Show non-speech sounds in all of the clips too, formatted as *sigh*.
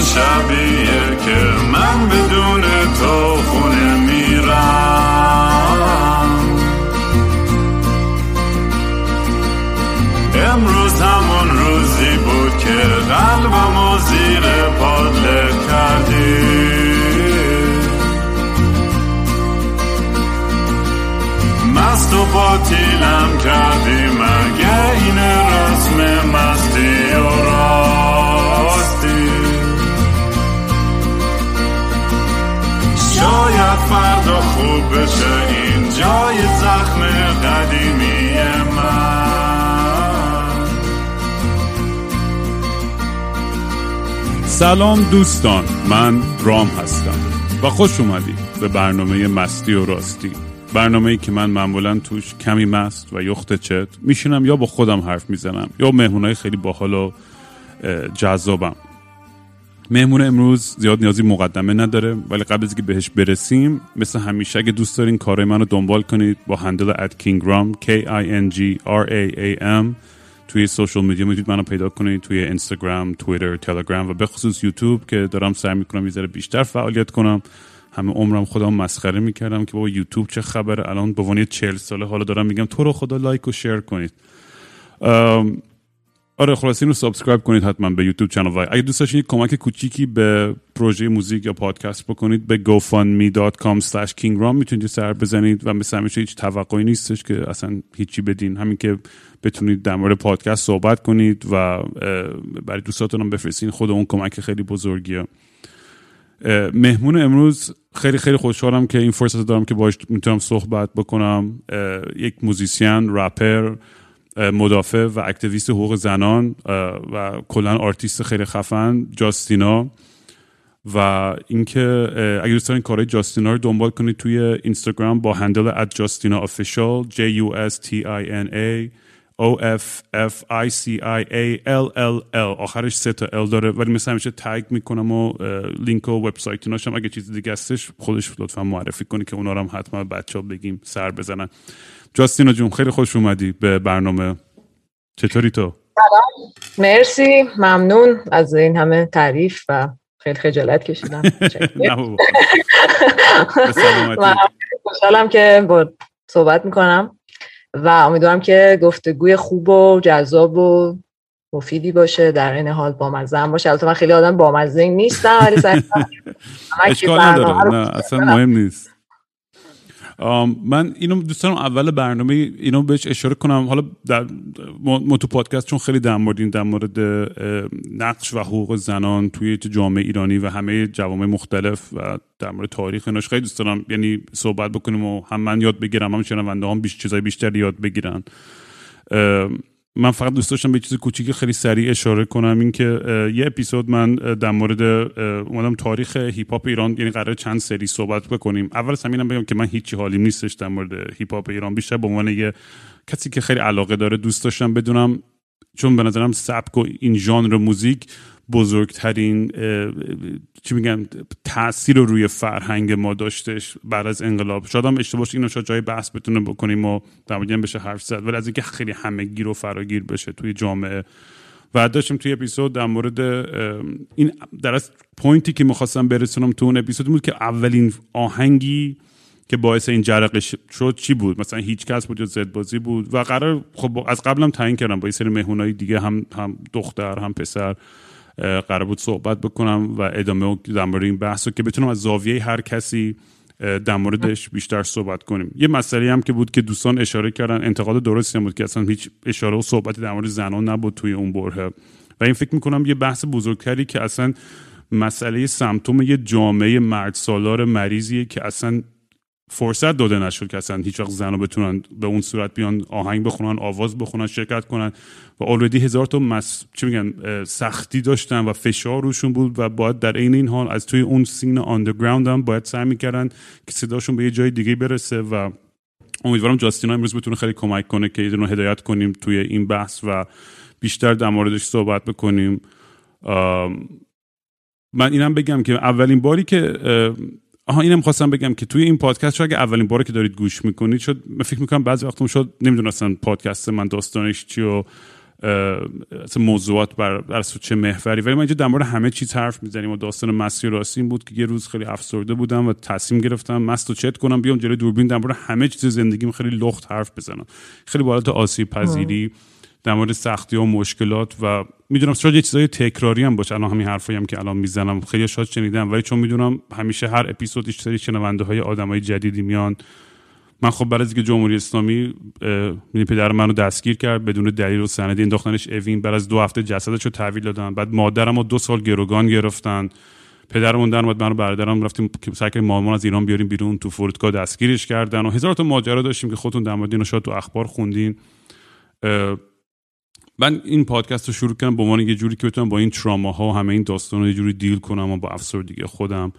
شبیه که من بدون تو بشه این جای زخم قدیمی سلام دوستان من رام هستم و خوش اومدید به برنامه مستی و راستی. برنامه ای که من معمولا توش کمی مست و یخت چت میشینم یا با خودم حرف می‌زنم یا مهمونای خیلی باحال و جذابم. مهمون امروز زیاد نیازی مقدمه نداره ولی قبل از که بهش برسیم مثل همیشه اگه دوست دارین کارهای منو دنبال کنید با هندل at kingram k i n g r a a m توی سوشال میدیا می‌تونید منو پیدا کنید توی اینستاگرام، توییتر، تلگرام و به خصوص یوتیوب که دارم سعی می‌کنم یه ذره بیشتر فعالیت کنم. همه عمرم خودم مسخره می‌کردم که بابا یوتیوب چه خبره الان به عنوان 40 ساله حالا دارم میگم تو رو خدا لایک و شیر کنید. آره خلاص اینو subscribe کنید حتما به YouTube channel و اگه دوست داشتین کمک کوچیکی به پروژه موزیک یا پادکست بکنید به gofundme.com kingraam می‌تونید سر بزنید و مثل همیشه هیچ توقعی نیستش که اصلا هیچی بدین. همین که بتونید در مورد پادکست صحبت کنید و برای دوستاتون هم بفرستین. خود اون کمک خیلی بزرگیه. مهمون امروز خیلی خیلی خوشحالم که این فرصت دارم که باش می‌تونم صحبت بکنم. یک موزیسین رپر مدافع و اکتیویست حقوق زنان و کلا آرتیست خیلی خفن جاستینا. و اینکه اگه دوست دارین کارهای جاستینا رو دنبال کنید توی اینستاگرام با handle at جاستینا official J U S T I N A. O F F I C I A L L L. آخرش سه تا L داره. ولی مثل همیشه tag می‌کنم و لینک و وبسایت هم اگه چیز دیگه هستش خودش لطفا معرفی کنی که اونا رو هم حتما بچه ها بگیم سر بزنن. جاستینا جون خیلی خوش اومدی به برنامه. چطوری تو؟ مرسی. ممنون از این همه تعریف و خیلی خجالت کشیدم. *laughs* *laughs* خوشحالم که با صحبت می‌کنم. و امیدوارم که گفتگوی خوب و جذاب و مفیدی باشه در این حال بامزه هم باشه. البته من خیلی آدم بامزه نیستم ولی *laughs* اشکال نداره نه اصلا مهم نیست. من اینو دوست اول برنامه اینو بهش اشاره کنم. حالا در ما تو پادکست چون خیلی در مورد در مورد نقش و حقوق زنان توی جامعه ایرانی و همه جوامع مختلف و در مورد تاریخ ایناش. خیلی دوست دارم یعنی صحبت بکنیم و هم من یاد بگیرم هم شنونده هم بیش چیزای بیشتر یاد بگیرن. من فقط دوست داشتم به چیز کوچیکی خیلی سریع اشاره کنم این که یه اپیزود من در مورد اومدم تاریخ هیپ هاپ ایران یعنی قرار چند سری صحبت بکنیم. اول از همینم بگم که من هیچی حالی نیستش در مورد هیپ هاپ ایران. بیشتر به عنوان یه کسی که خیلی علاقه داره دوست داشتم بدونم چون به نظرم سبک و این ژانر موزیک بزرگترین چی میگم تاثیر رو روی فرهنگ ما داشتش بعد از انقلاب. شاید هم اشتباه اینو شاید جای بحث بتونه بکنیم و در بشه حرف زد. ولی از اینکه خیلی همه گیر و فراگیر بشه توی جامعه. و داشتم توی اپیزود در مورد این در از پوینتی که می‌خواستم برسونم تو اون اپیزود بود که اولین آهنگی که باعث این جرقش شد چی بود؟ مثلا هیچ کس بود یا زد بازی بود؟ و قرار خب از قبلم تعیین کردم با این سری مهمونای دیگه هم هم دختر هم پسر. قرار بود صحبت بکنم و ادامه در این بحث که بتونم از زاویه هر کسی در موردش بیشتر صحبت کنیم. یه مسئله هم که بود که دوستان اشاره کردن انتقاد درستی هم بود که اصلا هیچ اشاره و صحبتی در مورد زنان نبود توی اون بره و این فکر می‌کنم یه بحث بزرگتری که اصلا مسئله سمتوم یه جامعه مرد سالار مریضیه که اصلا فرصت داده نشد که اصلا هیچ وقت زن بتونن به اون صورت بیان آهنگ بخونن آواز بخونن شرکت کنن. و آلردی هزار تا مس... چی میگن سختی داشتن و فشار روشون بود و باید در عین این حال از توی اون سین آندرگراوند هم باید سعی می‌کردن که صداشون به یه جای دیگه برسه و امیدوارم جاستینا امروز بتونه خیلی کمک کنه که اینو هدایت کنیم توی این بحث و بیشتر در موردش صحبت بکنیم. من اینم بگم که اولین باری که آها اینم خواستم بگم که توی این پادکست شو اگه اولین باری که دارید گوش می‌کنید شد من فکر می‌کنم بعضی وقتا شد نمی‌دونستن پادکست من داستانش چی و موضوعات بر بر چه محوری. ولی ما اینجا در مورد همه چیز حرف می‌زنیم و داستان مسیر راستین بود که یه روز خیلی افسرده بودم و تصمیم گرفتم مست و چت کنم بیام جلوی دوربین در مورد همه چیز زندگیم خیلی لخت حرف بزنم. خیلی بالات آسیب پذیری در مورد سختی و مشکلات و می‌دونم شاید یه چیزای تکراری هم باشه. الان همین حرفایی هم که الان می‌زنم. خیلی شاید شنیدم. ولی چون می‌دونم همیشه هر اپیزودش سری شنونده های آدمای جدیدی میان. من خب بعد از اینکه جمهوری اسلامی یعنی پدر منو دستگیر کرد بدون دلیل و سندی انداختنش اوین بعد از دو هفته جسدش رو تحویل دادن. بعد مادرم رو دو سال گروگان گرفتن. پدرمون در اومد منو برادرم رفتیم که سعی مامان از ایران بیاریم بیرون تو فرودگاه دستگیرش کردن و هزار تا ماجرا داشتیم که خودتون در مورد شاید تو اخبار خوندین. من این پادکست رو شروع کردم به عنوان یه جوری که بتونم با این تراما و همه این داستان رو یه جوری دیل کنم و با افسردگی خودم.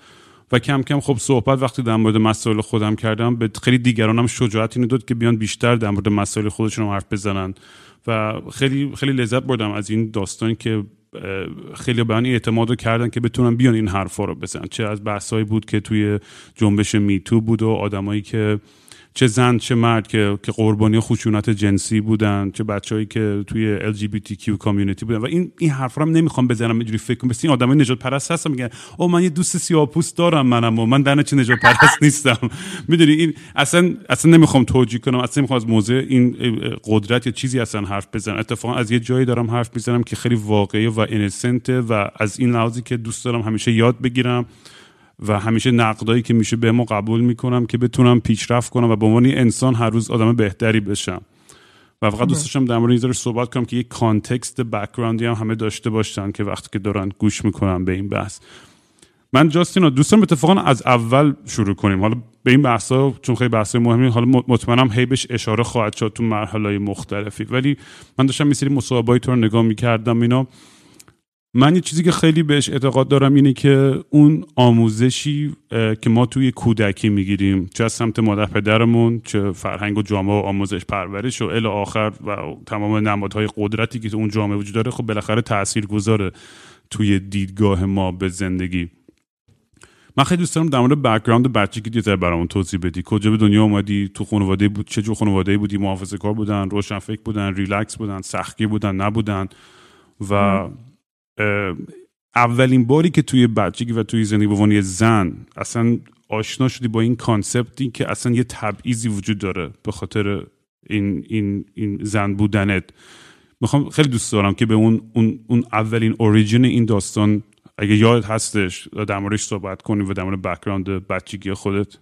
و کم کم خب صحبت وقتی در مورد مسائل خودم کردم به خیلی دیگرانم شجاعت اینو داد که بیان بیشتر در مورد مسائل خودشون حرف بزنن. و خیلی خیلی لذت بردم از این داستانی که خیلی به اعتماد کردن که بتونن بیان این حرفا رو بزنن. چه از بحثایی بود که توی جنبش میتو بود و آدمایی که چه زن چه مرد که که قربانی خشونت جنسی بودن چه بچههایی که توی LGBTQ کامیونیتی بودن. و این این حرف رو هم نمی‌خوام بزنم اینجوری فکر کنم. بس این آدمای نجات پرست هستن میگن او من یه دوست سیاپوست دارم منم و من در چه نجات پرست نیستم. می‌دونی این اصلا اصلا نمی‌خوام توجیه کنم اصلا نمی‌خوام از موضوع این قدرت یا چیزی اصلا حرف بزنم. اتفاقا از یه جایی دارم حرف می‌زنم که خیلی واقعی و اینسنته و از این لحاظی که دوست دارم همیشه یاد بگیرم. و همیشه نقدایی که میشه به ما قبول می‌کنم که بتونم پیشرفت کنم و به عنوان انسان هر روز آدم بهتری بشم. و فقط دوست داشتم در مورد این صحبت کنم که یک context background ی هم همه داشته باشن که وقتی که دارن گوش می‌کنم به این بحث. من جاستینا دوستم اتفاقا از اول شروع کنیم. حالا به این بحثا چون خیلی بحث مهمی حالا مطمئنم هی بهش اشاره خواهد شد تو مرحله مختلفی. ولی من داشتم یه سری مصاحبه تو رو نگاه می‌کردم اینا من یه چیزی که خیلی بهش اعتقاد دارم اینه که اون آموزشی که ما توی کودکی می‌گیریم چه از سمت مادر پدرمون چه فرهنگ و جامعه و آموزش پرورش و الی آخر و تمام نمادهای قدرتی که تو اون جامعه وجود داره خب بالاخره تاثیر گذاره توی دیدگاه ما به زندگی. من خیلی دوست دارم در مورد background بچگی دیگه برامون توضیح بدی. کجا به دنیا اومدی؟ تو خانواده بود؟ چه جور خانواده بودی؟ محافظه کار بودن روشن فکر بودن ریلکس بودن سختگیر بودن نبودن و اولین باری که توی بچگی و توی زندگی به عنوان زن اصلا آشنا شدی با این concept ی که اصلا یه تبعیضی وجود داره به خاطر این, این, این زن بودنت. می‌خوام خیلی دوست دارم که به اون, اون, اون اولین origin این داستان اگه یاد هستش در موردش صحبت کنیم و در مورد background بچگی خودت.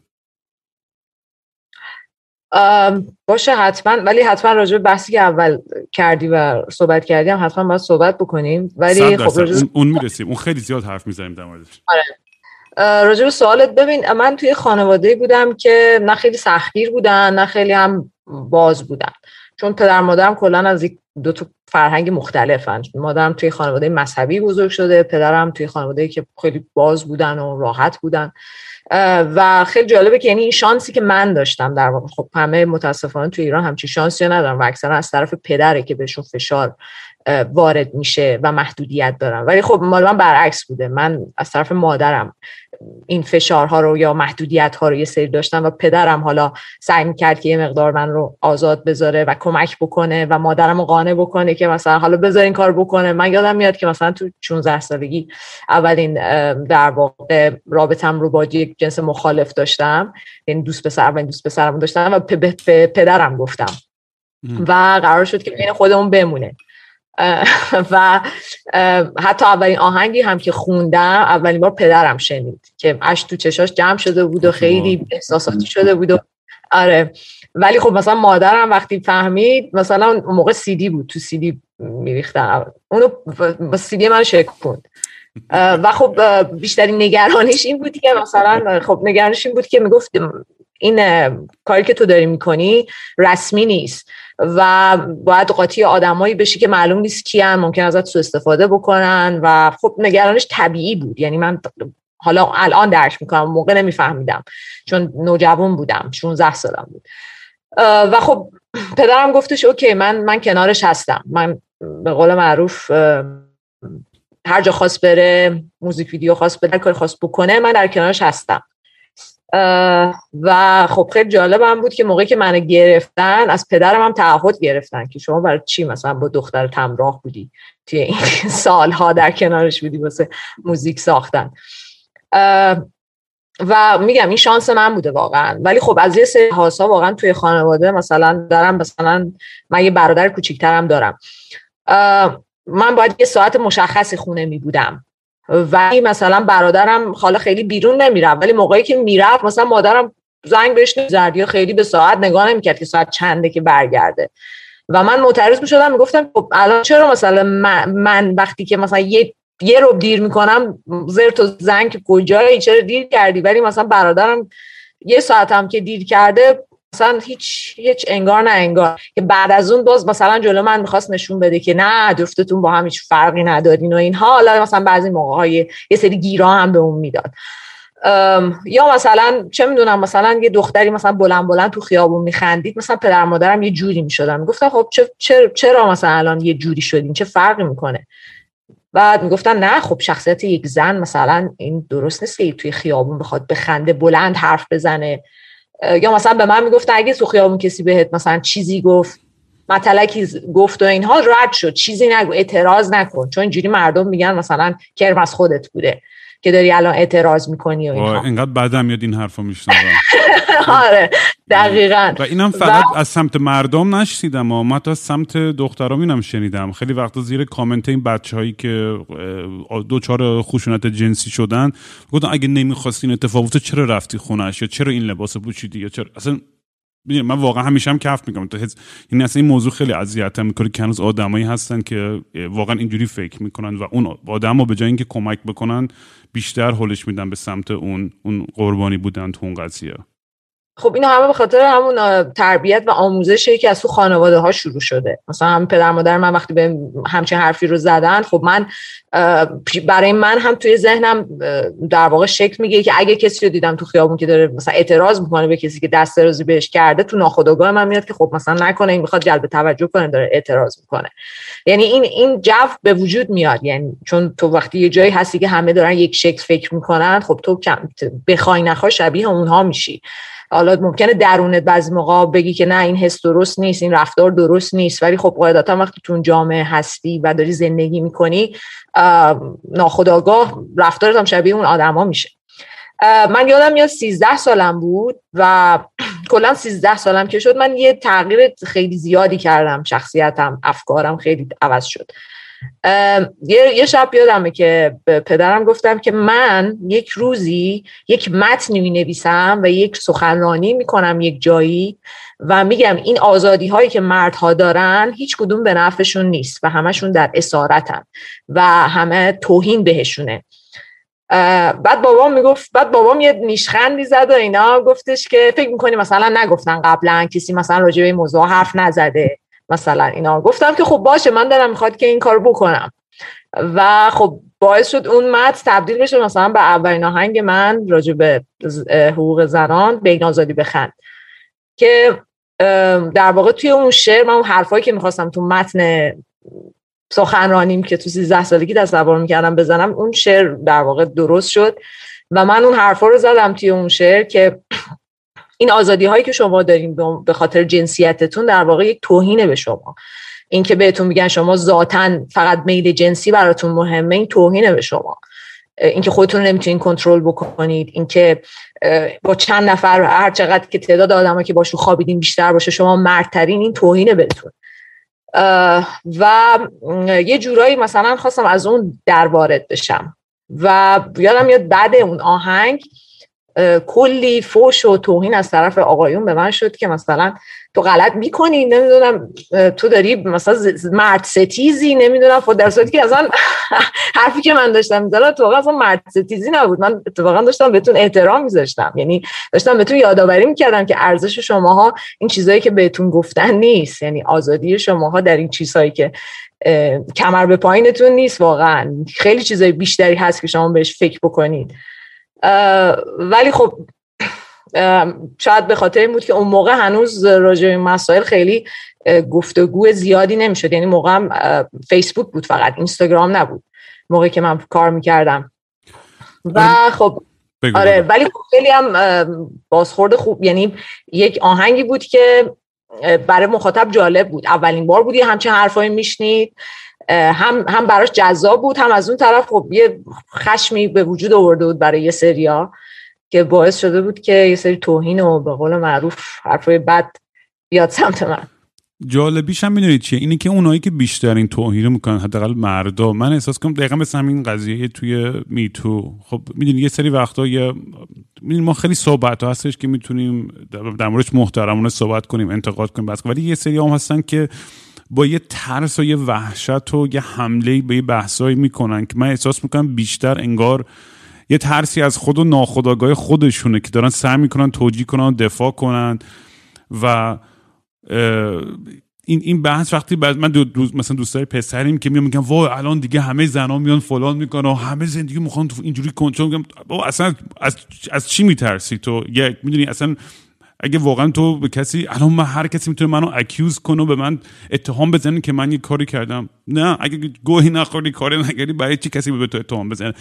باشه حتما ولی حتما راجع به بحثی که اول کردی و صحبت کردیم حتما باید صحبت بکنیم. ولی خب راجع... اون, می‌رسیم. اون خیلی زیاد حرف می‌زنیم در موردش. آره. راجع به سوالت ببین من توی خانواده بودم که نه خیلی سختگیر بودن نه خیلی هم باز بودن. چون پدر مادرم کلا از دو تا فرهنگ مختلفن. مادرم توی خانواده مذهبی بزرگ شده پدرم توی خانواده که خیلی باز بودن و راحت بودن. و خیلی جالبه که یعنی این شانسی که من داشتم در واقع. خب همه متاسفانه تو ایران همچین شانسی ندارم و اکثرا از طرف پدره که بهشون فشار وارد میشه و محدودیت دارم ولی خب مال من برعکس بوده. من از طرف مادرم این فشارها رو یا محدودیت ها رو یه سری داشتم و پدرم حالا سعی می‌کرد که یه مقدار من رو آزاد بذاره و کمک بکنه و مادرم رو قانع بکنه که مثلا حالا بذار این کار بکنه. من یادم میاد که مثلا تو 16 سالگی اولین در واقع رابطم رو با یک جنس مخالف داشتم. یعنی دوست پسر اولین دوست پسرم داشتم و به پدرم گفتم. و قرار شد که بین خودمون بمونه. و حتی اولین آهنگی هم که خوندم اولین بار پدرم شنید که اش تو چشاش جمع شده بود و خیلی احساساتی شده بود و آره. ولی خب مثلا مادرم وقتی فهمید مثلا اون موقع سیدی بود تو سیدی میریختم اونو با سیدی من شکوند و خب بیشترین نگرانیش این بود که مثلا خب نگرانش این بود که می‌گفت این کاری که تو داری می‌کنی رسمی نیست و باید قاطی آدمایی بشی که معلوم نیست کیان ممکن ازت سو استفاده بکنن و خب نگرانش طبیعی بود. یعنی من حالا الان درک می‌کنم موقع نمیفهمیدم. چون نوجوان بودم 16 سالم بود. و خب پدرم گفتش اوکی من من کنارش هستم. من به قول معروف هر جا خواست بره موزیک ویدیو خواست بره کار خواست بکنه من در کنارش هستم. و خب خیلی جالبم بود که موقعی که منو گرفتن از پدرم هم تعهد گرفتن که شما برای چی مثلا با دختر تمراه بودی؟ توی این *laughs* سالها در کنارش بودی واسه موزیک ساختن. و میگم این شانس من بوده واقعا. ولی خب از یه سری هاسا واقعا توی خانواده مثلا دارم مثلا من یه برادر کوچیکترم دارم. من باید یه ساعت مشخصی خونه می بودم ولی مثلا برادرم حالا خیلی بیرون نمیرم ولی موقعی که می‌رفت مثلا مادرم زنگ بهش نمی‌زد یا خیلی به ساعت نگاه نمی‌کرد که ساعت چنده که برگرده. و من معترض می‌شدم می‌گفتم خب الان چرا مثلا من, وقتی که مثلا یه یه رو دیر می‌کنم زر تو زنگ کجایی چرا دیر کردی؟ ولی مثلا برادرم یه ساعتم که دیر کرده مثلا هیچ هیچ انگار نه انگار که بعد از اون باز مثلا جلو من می‌خواست نشون بده که نه جفتتون با هم هیچ فرقی ندارین و اینها. حالا مثلا بعضی موقع های یه سری گیرا هم به اون می‌داد. یا مثلا چه می‌دونم مثلا یه دختری مثلا بلند بلند تو خیابون میخندید مثلا پدر مادرم یه جوری می‌شدن. می‌گفتن خب چه چرا مثلا الان یه جوری شدین؟ چه فرقی می‌کنه؟ بعد می‌گفتن نه خب شخصیت یک زن مثلا این درست نیست که توی خیابون بخواد بخنده بلند حرف بزنه. یا مثلا به من می‌گفت اگه تو خیابون کسی بهت مثلا چیزی گفت مطلقی گفت و اینها رد شد. چیزی نگو اعتراض نکن. چون اینجوری مردم میگن مثلا کرم از خودت بوده که داری الان اعتراض می‌کنی و اینها. اینقدر بعدم میاد این حرفو میشنوم. *laughs* آره دقیقا. و اینم فقط از سمت مردم نشنیدم و من از سمت دخترام اینم شنیدم. خیلی وقتا زیر کامنت این بچه هایی که دوچار خشونت جنسی شدن گفتن اگه نمی‌خواستین اتفاق چرا رفتی خونش یا چرا این لباس پوشیدی؟ یا چرا؟ اصلا من واقعا همیشه هم کف می‌کنم تو این اصلا این موضوع خیلی اذیتم می‌کنه که هنوز آدمایی هستن که واقعا اینجوری فکر می‌کنن و اون آدم به جای اینکه کمک بکنن بیشتر حلش میدن به سمت اون اون قربانی بودن تو اون قضیه. خب این همه به خاطر همون تربیت و آموزشی که از تو خانواده ها شروع شده. مثلا هم پدر مادر من وقتی به همچین حرفی رو زدن خب من برای من هم توی ذهنم در واقع شکل میگه که اگه کسی رو دیدم تو خیابون که داره مثلا اعتراض می‌کنه به کسی که دست درازی بهش کرده تو ناخودآگاه من میاد که خب مثلا نکنه این می‌خواد جلب توجه کنه داره اعتراض می‌کنه. یعنی این این جو به وجود میاد. یعنی چون تو وقتی یه جایی هستی که همه دارن یک شکل فکر می‌کنن خب تو بخوای نخوای شبیه اونها میشی. حالا ممکنه درونت بعضی موقع بگی که نه این حس درست نیست این رفتار درست نیست. ولی خب قاعدتا وقتی تو جامعه هستی و داری زندگی می‌کنی ناخداگاه رفتارت هم شبیه اون آدما میشه. من یادم میاد 13 سالم بود و *clears throat* کلا 13 سالم که شد من یه تغییر خیلی زیادی کردم شخصیتم افکارم خیلی عوض شد. یه،, یه شب یادمه که به پدرم گفتم که من یک روزی یک متنی می نویسم و یک سخنرانی می کنم یک جایی و میگم این آزادی هایی که مردها دارن هیچ کدوم به نفعشون نیست و همشون در اسارتن و همه توهین بهشونه. بعد بابام می‌گفت بعد بابام یه نیشخندی زد و اینا گفتش که فکر می‌کنی مثلا نگفتن قبلا کسی مثلا راجع به این موضوع حرف نزده. مثلا اینا. گفتم که خب باشه من دارم می‌خواد که این کار بکنم. و خب باعث شد اون متن تبدیل بشه مثلا به اولین آهنگ من راجع به حقوق زنان بین آزادی بخند. که در واقع توی اون شعر من اون حرفایی که می‌خواستم تو متن سخنرانیم که تو 13 سالگی تصور می‌کردم بزنم اون شعر در واقع درست شد. و من اون حرفا رو زدم توی اون شعر که این آزادی هایی که شما دارین به خاطر جنسیتتون در واقع یک توهینه به شما. اینکه بهتون میگن شما ذاتا فقط میل جنسی براتون مهمه این توهینه به شما. اینکه خودتون نمی‌تونین کنترل بکنید اینکه با چند نفر هر چقدر که تعداد آدمایی که باشون خوابیدین بیشتر باشه شما مردترین این توهینه بهتون. و یه جورایی مثلا خواستم از اون در وارد بشم. و یادم یاد بعد اون آهنگ کلی فوش و توهین از طرف آقایون به من شد که مثلا تو غلط می‌کنی نمی‌دونم تو داری مثلا مرد ستیزی نمی‌دونم خود در صورتی که اصلا *laughs* حرفی که من داشتم می‌زنم تو اصلا مرد ستیزی نبود. من اتفاقا داشتم بهتون احترام میذاشتم. یعنی داشتم بهتون یادآوری می‌کردم که ارزش شماها این چیزهایی که بهتون گفتن نیست. یعنی آزادی شماها در این چیزهایی که کمر به پایینتون نیست واقعا. خیلی چیزای بیشتری هست که شما بهش فکر بکنید. ولی خب شاید به خاطر این بود که اون موقع هنوز راجع به مسائل خیلی گفتگو زیادی نمی‌شد. یعنی موقع هم فیسبوک بود فقط اینستاگرام نبود. موقعی که من کار می‌کردم. و خب آره ولی خب خیلی هم بازخورد خوب. یعنی یک آهنگی بود که برای مخاطب جالب بود. اولین بار بودی همچین حرفایی میشنید. هم هم براش جذاب بود هم از اون طرف خب یه خشمی به وجود آورده بود برای یه سریا که باعث شده بود که یه سری توهین و به قول معروف حرفای بد بیاد سمت من. جالبیش هم می‌دونید چیه؟ اینه که اونایی که بیشترین توهین می‌کنن حداقل مردا. من احساس کنم دقیقا مثل همین قضیه توی میتو. خب می‌دونی یه سری وقتا یه ما خیلی صحبت هستش که می‌تونیم در موردش محترمانه صحبت کنیم انتقاد کنیم بس. ولی یه سری هم هستن که با یه ترس و یه وحشت و یه حمله به یه بحثایی می‌کنن که من احساس می‌کنم بیشتر انگار یه ترسی از خود و ناخداگاه خودشونه که دارن سعی می‌کنن توجیه کنن دفاع کنن و این این بحث وقتی بعد من دو دوست مثلا دوستای پسریم که میام میگم وای الان دیگه همه زنا میان فلان می‌کنن و همه زندگی می‌خوان اینجوری کنترل میگم اصلا از از چی میترسی تو؟ یک می‌دونی اصلا اگه واقعا تو به کسی الان من هر کسی می‌تونه منو اکیوز کنه و به من اتهام بزنه که من یه کاری کردم. نه اگه گوهی نخوری کاری نگری برای چی کسی به تو اتهام بزنه؟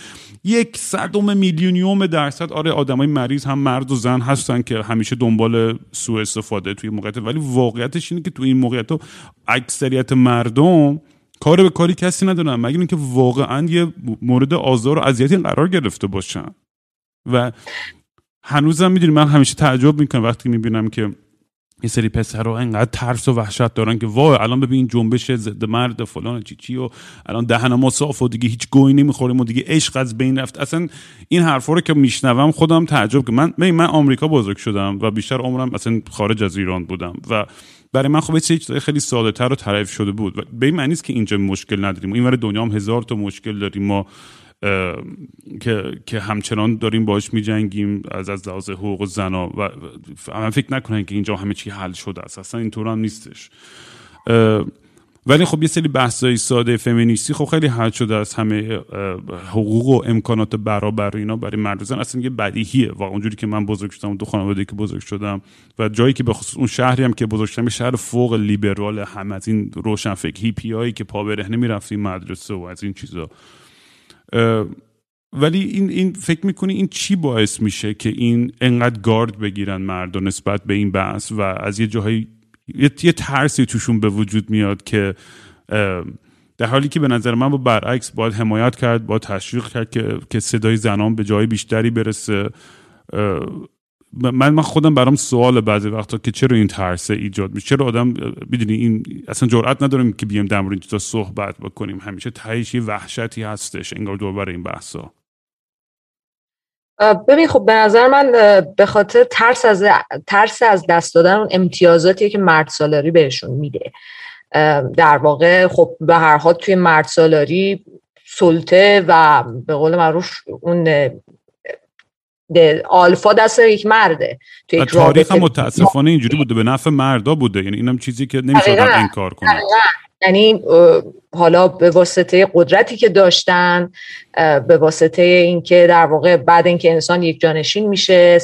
یک صدم میلیونیوم درصد آره آدمای مریض هم مرد و زن هستن که همیشه دنبال سوء استفاده توی موقعیت. ولی واقعیتش اینه که توی این موقعیت اکثریت مردم کار به کاری کسی ندارن مگر اینکه واقعا یه مورد آزار و اذیتی قرار گرفته باشن. و هنوزم می‌دونی من همیشه تعجب می‌کنم وقتی می‌بینم که یه سری پسرها انقدر ترس و وحشت دارن که وای الان ببین جنبش ضد مرد فلان چی چی و الان دهن ما صاف و دیگه هیچ گوی نمی‌خوریم و دیگه عشق از بین رفت. اصلا این حرفا رو که میشنوم خودم تعجب که من من آمریکا بزرگ شدم و بیشتر عمرم اصلا خارج از ایران بودم و برای من خب یه چیز خیلی ساده تر و طرف شده بود. و به این معنی که اینجا مشکل نداریم. این دنیا هم هزار تا مشکل داریم. ما که که همچنان داریم باش میجنگیم از از لحاظ حقوق زنا و من فکر نکنن که اینجا همه چی حل شده است. اصلا اینطور هم نیستش. ولی خب یه سری بحثای ساده فمینیستی خب خیلی حل شده از همه حقوق و امکانات برابر اینا برای مرد زن اصلا یه بدیهیه. و اونجوری که من بزرگ شدم دو خانواده که بزرگ شدم و جایی که به خصوص اون شهری هم که بزرگ شدم شهر فوق لیبرال هم. از این روشن فکر هیپی هایی که پا برهنه می‌رفتیم مدرسه و از این چیزا. ولی این, این فکر می‌کنی این چی باعث میشه که این انقدر گارد بگیرن مرد نسبت به این بحث؟ و از یه جاهایی یه, یه ترسی توشون به وجود میاد که در حالی که به نظر من با برعکس باید حمایت کرد باید تشویق کرد که, که صدای زنان به جای بیشتری برسه. من من خودم برام سوال بعضی وقتا که چرا این ترسه ایجاد میشه. چرا آدم می‌دونی این اصلا جرئت نداریم که بیایم در مورد این صحبت بکنیم. همیشه تهش وحشتی هستش انگار دور این بحثا. ببین خب به نظر من به خاطر ترس از ترس از دست دادن اون امتیازاتی که مرد سالاری بهشون میده. در واقع خب به هر حال توی مرد سالاری سلطه و به قول معروف اون آلفا دست یک مرده. توی تاریخ هم متاسفانه اینجوری بوده به نفع مردا بوده. یعنی اینم چیزی که نمیشه انکار کنه یعنی حالا به واسطه قدرتی که داشتن به واسطه اینکه در واقع بعد اینکه انسان یک جانشین میشه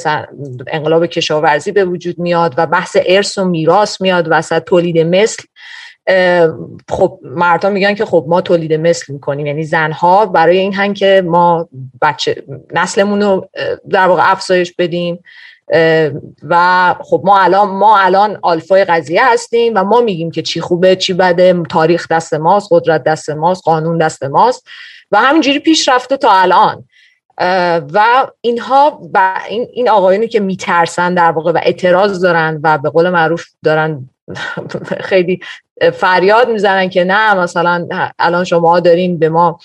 انقلاب کشاورزی به وجود میاد و بحث ارث و میراث میاد وسط تولید مثل. خب مردها میگن که خب ما تولید مثل می‌کنیم. یعنی زنها برای این هن که ما بچه نسلمون رو در واقع افزایش بدیم. و خب ما الان ما الان آلفای قضیه هستیم و ما میگیم که چی خوبه چی بده. تاریخ دست ماست قدرت دست ماست قانون دست ماست. و همینجوری پیش رفته تا الان. و اینها این, این آقایونی که میترسن در واقع و اعتراض دارن و به قول معروف دارن *laughs* خیلی فریاد می‌زنن که نه مثلا الان شما دارین به ما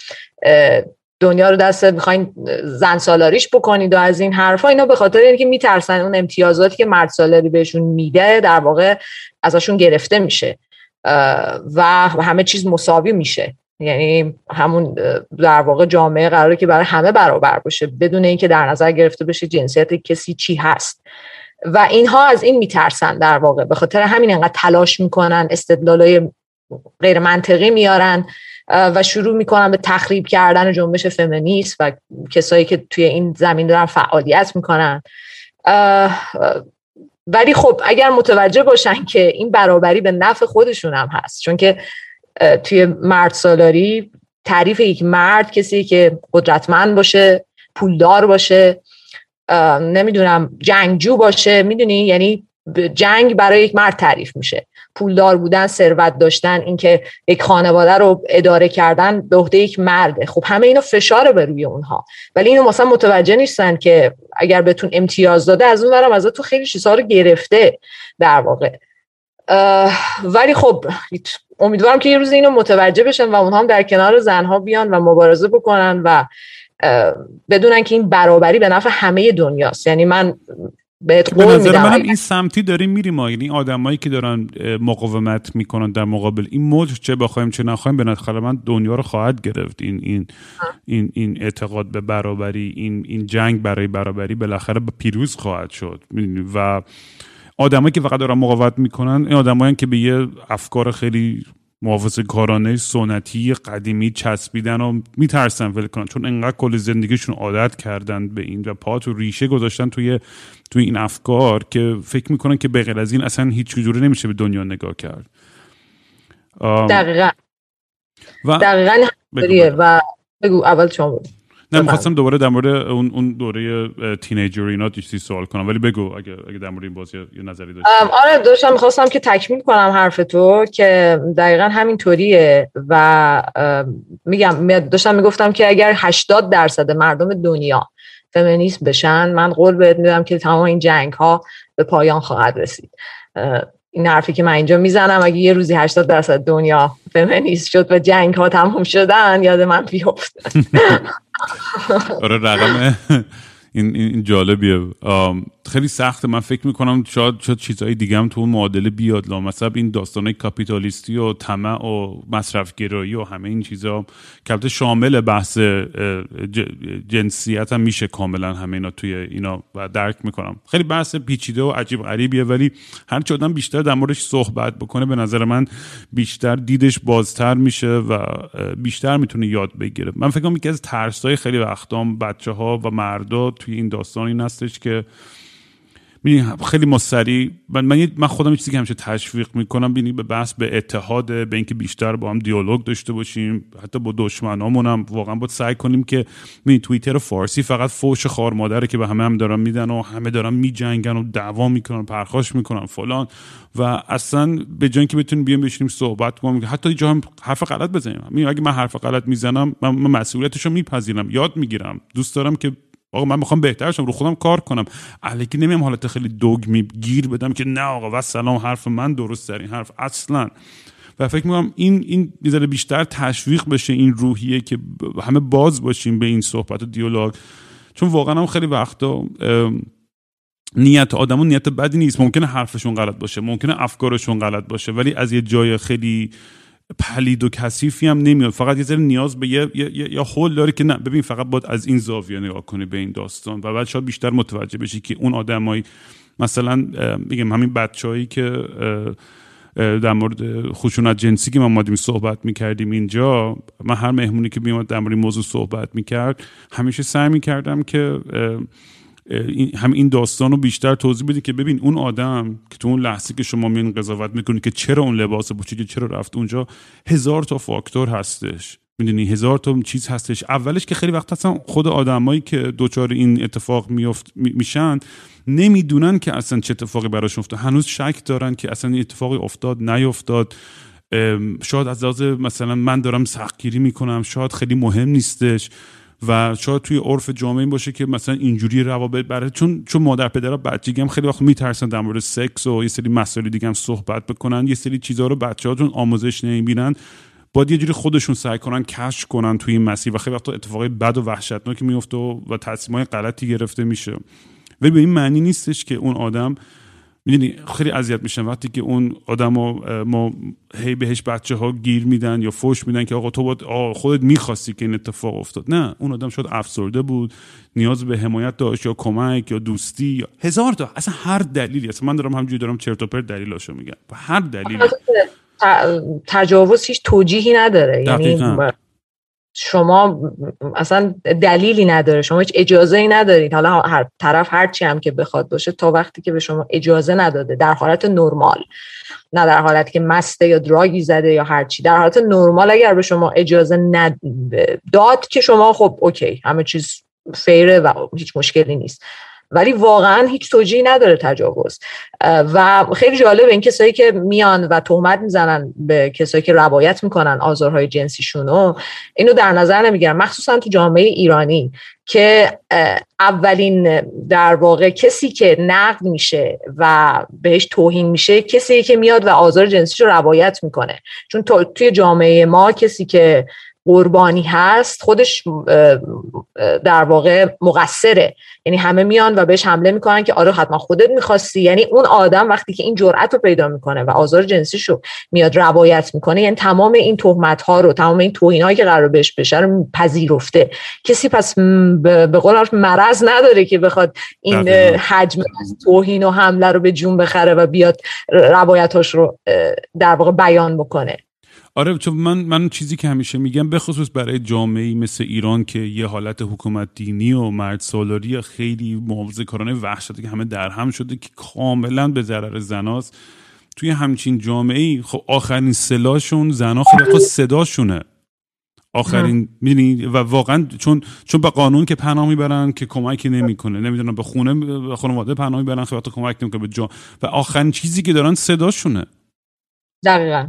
دنیا رو دست می‌خواین زن سالاریش بکنید و از این حرفا اینا به خاطر اینکه میترسن اون امتیازاتی که مرد سالاری بهشون میده در واقع ازشون گرفته میشه و همه چیز مساوی میشه. یعنی همون در واقع جامعه قراره که برای همه برابر باشه بدون اینکه در نظر گرفته بشه جنسیت کسی چی هست. و اینها از این میترسن در واقع. به خاطر همین انقدر تلاش می‌کنن استدلالای غیر منطقی میارن و شروع می‌کنن به تخریب کردن جنبش فمینیست و کسایی که توی این زمین دارن فعالیت می‌کنن. ولی خب اگر متوجه باشن که این برابری به نفع خودشون هم هست چون که توی مرد سالاری تعریف یک مرد کسی که قدرتمند باشه پولدار باشه نمی‌دونم جنگجو باشه می‌دونی؟ یعنی جنگ برای یک مرد تعریف میشه. پولدار بودن ثروت داشتن اینکه یک خانواده رو اداره کردن به عهده یک مرده. خب همه اینا فشار به روی اونها. ولی اینو مثلا متوجه نیستن که اگر بهتون امتیاز داده از اون برم از تو خیلی چیزها رو گرفته در واقع. ولی خب امیدوارم که یه روز اینو متوجه بشن و اونها هم در کنار زنها بیان و مبارزه بکنن و بدونن که این برابری به نفع همه دنیاست. یعنی من بهت به نظر منم این سمتی داریم میریم یعنی آدمایی که دارن مقاومت می‌کنن در مقابل این موج چه بخوایم چه نخوایم به نظر من دنیا رو خواهد گرفت. این این این این اعتقاد به برابری این این جنگ برای برابری بالاخره به پیروز خواهد شد. و آدمایی که فقط دارن مقاومت می‌کنن این آدمایی که به یه افکار خیلی محافظ کارانه سنتی قدیمی چسبیدن و میترسن ول کنن. چون انقدر کل زندگیشون عادت کردن به این و پا تو ریشه گذاشتن توی توی این افکار که فکر می‌کنن که به از این اصلا هیچ جوری نمیشه به دنیا نگاه کرد. دقیقا. و دقیقا بگو و بگو اول شما بود نه می‌خواستم دوباره در مورد اون اون دوره تینیجر اینا چیزی سوال کنم. ولی بگو اگه اگه در مورد این بازی یه نظری داشتی. آره داشتم می‌خواستم که تکمیل کنم حرف تو که دقیقا همین طوریه و میگم داشتم می‌گفتم که اگر 80 درصد مردم دنیا فمینیست بشن من قول بهت میدم که تمام این جنگ ها به پایان خواهد رسید. این حرفی که من اینجا می‌زنم اگه یه روزی 80 درصد دنیا فمینیست شد و جنگ ها تمام شدن یاد من بیفت *laughs* آره رقم این, این جالبیه. خیلی سخته. من فکر می‌کنم شاید شاید چیزهای دیگه هم تو اون معادله بیاد. مثلا این داستانه کاپیتالیستی و طمع و مصرف گرایی و همه این چیزا. که شامل بحث جنسیت هم میشه کاملا همه اینا توی اینا و درک می‌کنم. خیلی بحث پیچیده و عجیب غریبیه ولی هر آدم بیشتر در موردش صحبت بکنه به نظر من بیشتر دیدش بازتر میشه و بیشتر می‌تونه یاد بگیره. من فکر کنم یکی از ترسای خیلی وقتام بچه ها و مردا توی این داستان این هستش که خیلی ما سریع من من خودم چیزی که همیشه تشویق می‌کنم بینی به بحث به اتحاد به اینکه بیشتر با هم دیالوگ داشته باشیم حتی با دشمنامون هم واقعا باید سعی کنیم که می توییتر فارسی فقط فوش خار مادره که به همه هم دارن میدن و همه دارن میجنگن و دعوا می‌کنن پرخاش می‌کنن فلان. و اصلا به جای که بتونیم بیام بشینیم صحبت کنیم حتی جا هم حرف غلط بزنیم. اگه من حرف غلط می‌زنم من مسئولیتش رو میپذیرم یاد می‌گیرم. دوست دارم که آقا من می‌خوام بهتر شم رو خودم کار کنم. الکی نمیم حالت خیلی دوگ گیر بدم که نه آقا و سلام حرف من درست در این حرف اصلا. و فکر می‌کنم این این بیزاره بیشتر تشویق بشه این روحیه که همه باز باشیم به این صحبت و دیالوگ. چون واقعا هم خیلی وقتا نیت آدمون نیت بدی نیست. ممکنه حرفشون غلط باشه ممکنه افکارشون غلط باشه ولی از یه جای خیلی پلید و کثیفی هم نمیاد. فقط یه ذره نیاز به یه یا, یا حل داره که نه. ببین فقط باید از این زاویه نگاه کنی به این داستان و بعد شاید بیشتر متوجه بشی که اون آدمایی مثلا میگم همین بچههایی که در مورد خشونت جنسی که ما مادیم صحبت می‌کردیم اینجا من هر مهمونی که میومد در مورد موضوع صحبت می‌کرد همیشه سعی می‌کردم که هم این داستان رو بیشتر توضیح بدید که ببین اون آدم که تو اون لحظه که شما میین قضاوت می‌کنید که چرا اون لباس پوشیده چرا رفت اونجا هزار تا فاکتور هستش. می‌دونی؟ هزار تا چیز هستش. اولش که خیلی وقت هستن خود آدمایی که دوچار این اتفاق میفت میشن نمی‌دونن که اصلا چه اتفاقی براشون افتاد. هنوز شک دارن که اصلا این اتفاقی افتاد نیفتاد. شاید از لحاظ مثلا من دارم سختگیری می‌کنم شاید خیلی مهم نیستش. و شاید توی عرف جامعه این باشه که مثلا اینجوری روابط برای چون چون مادر پدرها بچگی هم خیلی وقت میترسن در مورد سکس و یه سری مسائل دیگه هم صحبت بکنن یه سری چیزها رو بچه‌هاتون آموزش نمی‌بینن. باید یه جوری خودشون سعی کنن کشف کنن توی این مسیر و خیلی وقتا اتفاقای بد و وحشتناکی میفته و, و تصمیمای غلطی گرفته میشه. ولی به این معنی نیستش که اون آدم می‌دونی خیلی اذیت میشن وقتی که اون آدم ما هی بهش بچه ها گیر میدن یا فوش میدن که آقا تو باید خودت می‌خواستی که این اتفاق افتاد. نه اون آدم شاید افسرده بود نیاز به حمایت داشت یا کمک یا دوستی یا هزار تا. اصلا هر دلیلی اصلا من دارم همجوری دارم چرت و پرت دلیلاشو میگم. هر دلیلی. تجاوز هیچ توجیهی نداره. یعنی شما اصلا دلیلی نداره. شما هیچ اجازه ای ندارید حالا هر طرف هر چی هم که بخواد باشه تا وقتی که به شما اجازه نداده. در حالت نرمال. نه در حالتی که مسته یا دراگی زده یا هر چی. در حالت نرمال اگر به شما اجازه نداد که شما خب اوکی. همه چیز فیره و هیچ مشکلی نیست. ولی واقعا هیچ توجیهی نداره تجاوز. و خیلی جالب این کسایی که میان و تهمت می‌زنن به کسایی که روایت می‌کنن آزارهای جنسیشونو اینو در نظر نمی‌گیرن. مخصوصا تو جامعه ایرانی که اولین در واقع کسی که نقد میشه و بهش توهین میشه کسی که میاد و آزار جنسیش رو روایت می‌کنه. چون توی جامعه ما کسی که قربانی هست خودش در واقع مقصره. یعنی همه میان و بهش حمله می‌کنن که آره حتما خودت می‌خواستی. یعنی اون آدم وقتی که این جرأت رو پیدا می‌کنه و آزار جنسیش رو میاد روایت می‌کنه یعنی تمام این تهمت ها رو تمام این توهین هایی که قرار بهش بشه رو پذیرفته. کسی پس به قول مرض نداره که بخواد این حجم توهین و حمله رو به جون بخره و بیاد روایتاش رو در واقع بیان بکنه. آره چون من من چیزی که همیشه میگم به خصوص برای جامعه مثل ایران که یه حالت حکومت دینی و مرد سالاری خیلی محافظه کارانه وحشتی که همه در هم شده که کاملا به ضرر زناست. توی همچین جامعه ای خب آخرین سلاشون زنا خیلی صداشونه. آخرین می‌دونی؟ و واقعا چون چون به قانون که پناه می‌برن که کمکی نمی‌کنه نمی‌دونم به خونه به خانواده پناه می‌برن خیلی کمک نمی‌کنه به جا و آخرین چیزی که دارن صداشونه. دقیقا.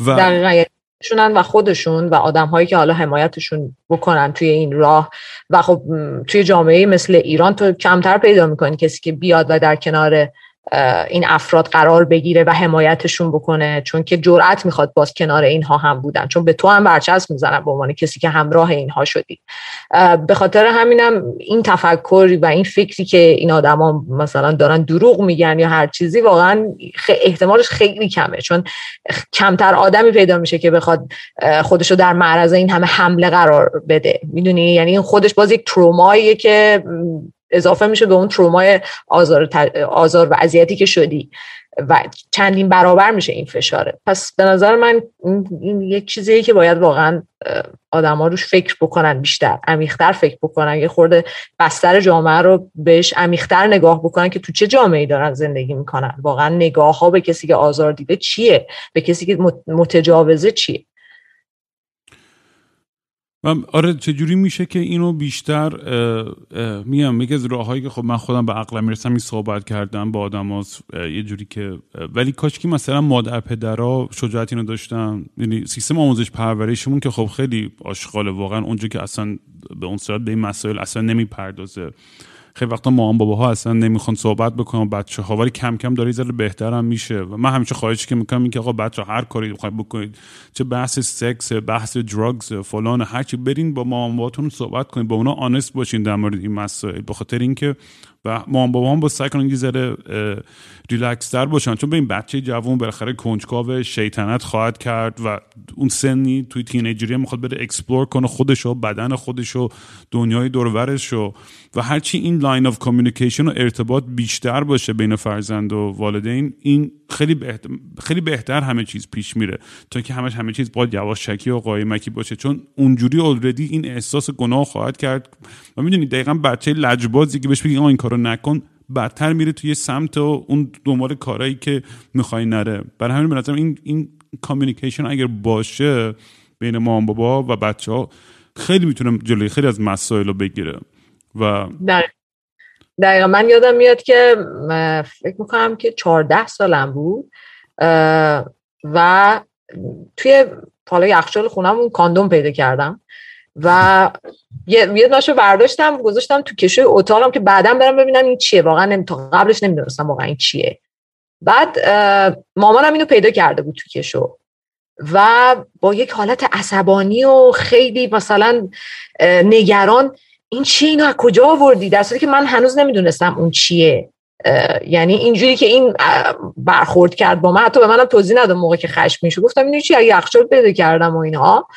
و دقیقا شونن و خودشون و آدم هایی که حالا حمایتشون بکنن توی این راه و خب توی جامعه مثل ایران تو کمتر پیدا می‌کنی کسی که بیاد و در کنار این افراد قرار بگیره و حمایتشون بکنه چون که جرأت می‌خواد باز کنار اینها هم بودن. چون به تو هم برچسب می‌زنن به عنوان کسی که همراه اینها شدی. به خاطر همینم این تفکر و این فکری که این آدما مثلا دارن دروغ میگن یا هر چیزی واقعا احتمالش خیلی کمه. چون کمتر آدمی پیدا میشه که بخواد خودشو در معرض این همه حمله قرار بده. می‌دونی؟ یعنی این خودش باز یک تروماییه که اضافه میشه به اون ترومای آزار, آزار و اذیتی که شدی و چندین برابر میشه این فشاره. پس به نظر من این یک چیزیه که باید واقعا آدما روش فکر بکنن بیشتر عمیقتر فکر بکنن. یه خورده بستر جامعه رو بهش عمیقتر نگاه بکنن که تو چه جامعه دارن زندگی می‌کنن. واقعا نگاه ها به کسی که آزار دیده چیه؟ به کسی که متجاوزه چیه؟ آره چجوری میشه که اینو بیشتر میام یکی از راههایی که خب من خودم به عقلم می‌رسم این صحبت کردم با آدم یه جوری که ولی کاش که مثلا مادر پدرها شجاعت اینو داشتن. یعنی سیستم آموزش پرورشمون که خب خیلی آشغاله واقعا اونجا که اصلا به اون صورت به این مسائل اصلا نمی‌پردازه. خیلی وقتا مامان باباها اصلا نمی‌خوان صحبت بکنن بچه ها ولی کم کم داره ذره بهتر هم میشه. و من همیشه خواهش که می‌کنم این که آقا بچه هر کاری بخواید بکنید چه بحث سکس بحث درگز فلان هر چی برین با مامان باباتون صحبت کنید با اونا آنست باشین در مورد این مسائل. به خاطر اینکه و بابا هم با سعی کنن یه ذره ریلکس تر باشن. چون به این بچه جوون بالاخره کنجکاو شیطنت خواهد کرد و اون سنی توی teenager ی می‌خواد بره explore کنه خودشو بدن خودشو دنیای دورورش و و هرچی این line of communication و ارتباط بیشتر باشه بین فرزند و والدین این خیلی بهتر, خیلی بهتر همه چیز پیش میره. تا که همش همه چیز باید یواشکی و قایمکی باشه. چون اونجوری already این احساس گناه خواهد کرد. و می‌دونید دقیقا بچه لجبازی که بهش بگی این کارو نکن. بدتر میره توی سمت و اون دنبال کارهایی که می‌خوای نره. برای همین به نظرم این این کامیونیکیشن اگر باشه بین مام بابا و بچه ها خیلی می‌تونه جلوی خیلی از مسائل رو بگیره. و دقیقا من یادم میاد که فکر می‌کنم که 14 سالم بود و توی حالا یخچال خونم کاندوم پیدا کردم و یه ناشو برداشتم گذاشتم تو کشوی اتاقم که بعدا برم ببینم این چیه واقعا. تا قبلش نمی‌دونستم واقعا این چیه بعد مامانم اینو پیدا کرده بود تو کشو و با یک حالت عصبانی و خیلی مثلا نگران این چیه اینو از کجا آوردی؟ در که من هنوز نمی‌دونستم اون چیه. یعنی اینجوری که این برخورد کرد با من حتی به منم توضیح نداد موقع که خشم میشه گفتم اینو چی؟ یخچال پیدا کردم و اینها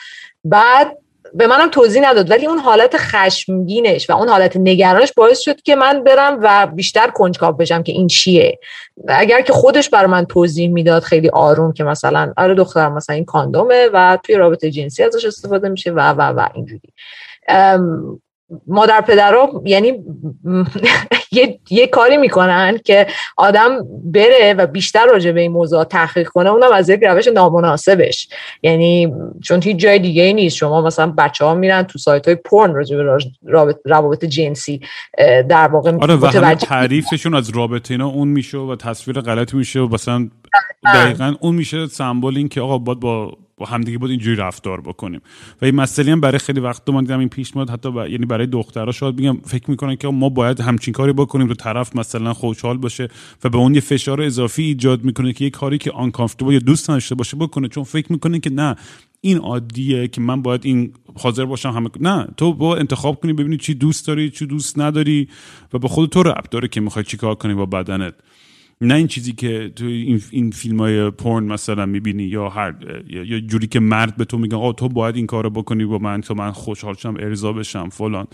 بعد به منم توضیح نداد. ولی اون حالت خشمگینش و اون حالت نگرانش باعث شد که من برم و بیشتر کنجکاو بشم که این چیه. اگر که خودش برای من توضیح می‌داد خیلی آروم که مثلا آره دخترم مثلا این کاندومه و توی رابطه جنسی ازش استفاده میشه و و و اینجوری. مادر پدرها یعنی *laughs* یه،, یه کاری می‌کنن که آدم بره و بیشتر راجع به این موضوع تحقیق کنه. اونم از یک روش نامناسبش. یعنی چون هیچ جای دیگه ای نیست. شما مثلا بچه ها میرن تو سایت های پورن راجع به روابط جنسی در واقع آره و تعریفشون از رابطه اینا اون میشه و تصویر غلطی میشه و مثلا دقیقا اون میشه سمبل این که آقا باید با با همدیگه بود اینجوری رفتار بکنیم. و این مسئله هم برای خیلی وقت من دیدم این پیش میاد حتی یعنی برای دخترها شاید بگم فکر می‌کنن که ما باید همچین کاری بکنیم تو طرف مثلا خوشحال باشه و به اون یه فشار اضافی ایجاد می‌کنه که یه کاری که آن یا دوست نداشته باشه بکنه. چون فکر می‌کنه که نه این عادیه که من باید این حاضر باشم همه نه تو با انتخاب کنی ببینی چی دوست داری چی دوست نداری و به خود تو ربط داره که می‌خوای چیکار کنی با بدنت. نه این چیزی که تو این, این فیلم های پورن مثلا می‌بینی یا هر یا جوری که مرد به تو میگن آه تو باید این کارو بکنی با من تو من خوشحال شم ارضا بشم فلان.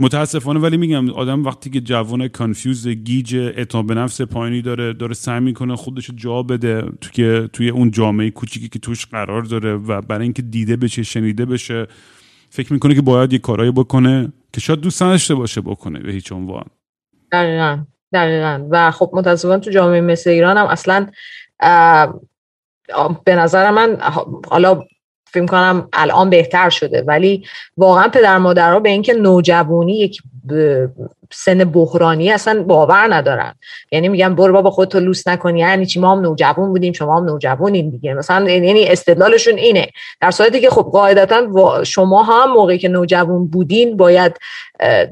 متاسفانه ولی میگم آدم وقتی که جوان confused گیج اعتماد به نفس پایینی داره داره سعی می‌کنه خودش جا بده تو که توی اون جامعه کوچیکی که توش قرار داره و برای اینکه دیده بشه شنیده بشه فکر می‌کنه که باید یه کارایی بکنه که شاید دوست نداشته باشه بکنه به هیچ عنوان. دقیقا. و خب متاسفانه تو جامعه مثل ایران هم اصلا به نظر من حالا فکر کنم الان بهتر شده. ولی واقعا پدر مادرها به اینکه نوجوانی یک سن بحرانی اصلا باور ندارن. یعنی میگن برو بابا خودتو لوس نکنی یعنی چی؟ ما هم نوجوان بودیم شما هم نوجوانیم دیگه. مثلا یعنی استدلالشون اینه. در صورتی که خب قاعدتا شما هم موقعی که نوجوان بودین باید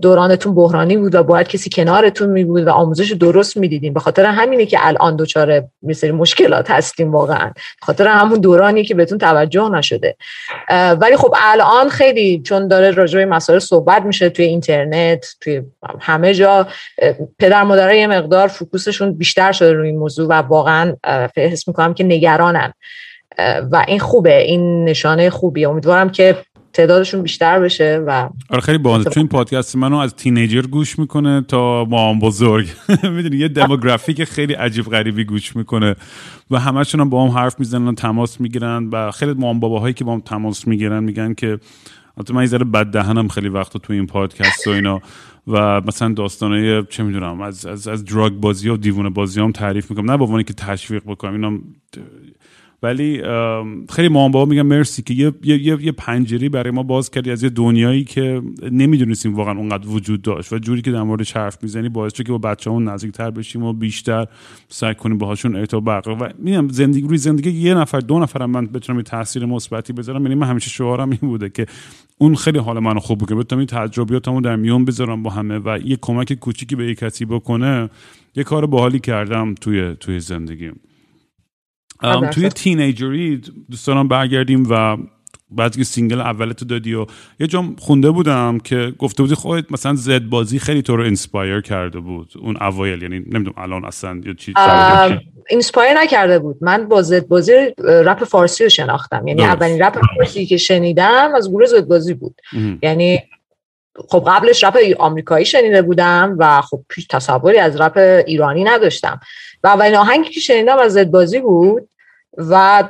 دورانتون بحرانی بود و باید کسی کنارتون می بود و آموزش درست می‌دیدین. به خاطر همینه که الان دچار مثل مشکلات هستیم واقعا. به خاطر همون دورانی که بهتون توجه نشده. ولی خب الان خیلی چون داره راجع مسائل صحبت میشه توی اینترنت توی همه جا پدر مادرای یه مقدار فوکوسشون بیشتر شده روی این موضوع و واقعا حس می‌کنم که نگرانن. و این خوبه این نشانه خوبیه. امیدوارم که تعدادشون بیشتر بشه و آره خیلی باحال. چون این پادکست منو از تینیجر گوش می‌کنه تا ما بزرگ. *laughs* می‌دونی یه دموگرافیک خیلی عجیب غریبی گوش می‌کنه و همشون هم با هم حرف می‌زنن تماس می‌گیرن و خیلی مام باباهایی که با هم تماس می‌گیرن میگن که البته من ذره بد دهنم خیلی وقت تو این پادکست و اینا. و مثلا داستانه چه می‌دونم از از از دراگ بازی و دیوونه بازی هم تعریف می‌کنم. نه با که تشویق بکنم اینا ولی خیلی مامان بابا میگم مرسی که یه, یه،, یه پنجری برای ما باز کردی از یه دنیایی که نمی‌دونستیم واقعا اونقدر وجود داشت و جوری که در مورد حرف می‌زنی باعث شد که با بچه‌مون نزدیکتر بشیم و بیشتر سعی کنیم باهاشون ارتباط برقرار و میگم زندگی روی زندگی یه نفر دو نفر من بتونم یه تاثیر مثبتی بذارم. یعنی من همیشه شعارم این بوده که اون خیلی حال منو خوب بکنه بتونم این تجربیاتمو در میون بذارم با همه و یه کمک کوچیکی به یک کسی بکنه یه کار باحالی کردم توی توی زندگیم. توی teenager ی دوستانم برگردیم و بعد که single اولتو دادی و یه جام خونده بودم که گفته بودی خودت مثلا زدبازی خیلی تو رو inspire کرده بود. اون اوایل یعنی نمی‌دونم الان اصلا یا چی inspire نکرده بود. من با زدبازی رپ فارسی رو شناختم. یعنی اولین رپ فارسی که شنیدم از گروه زدبازی بود. یعنی خب قبلش رپ آمریکایی شنیده بودم و خب هیچ تصوری از رپ ایرانی نداشتم. و اولین آهنگی که شنیدم از زدبازی بود و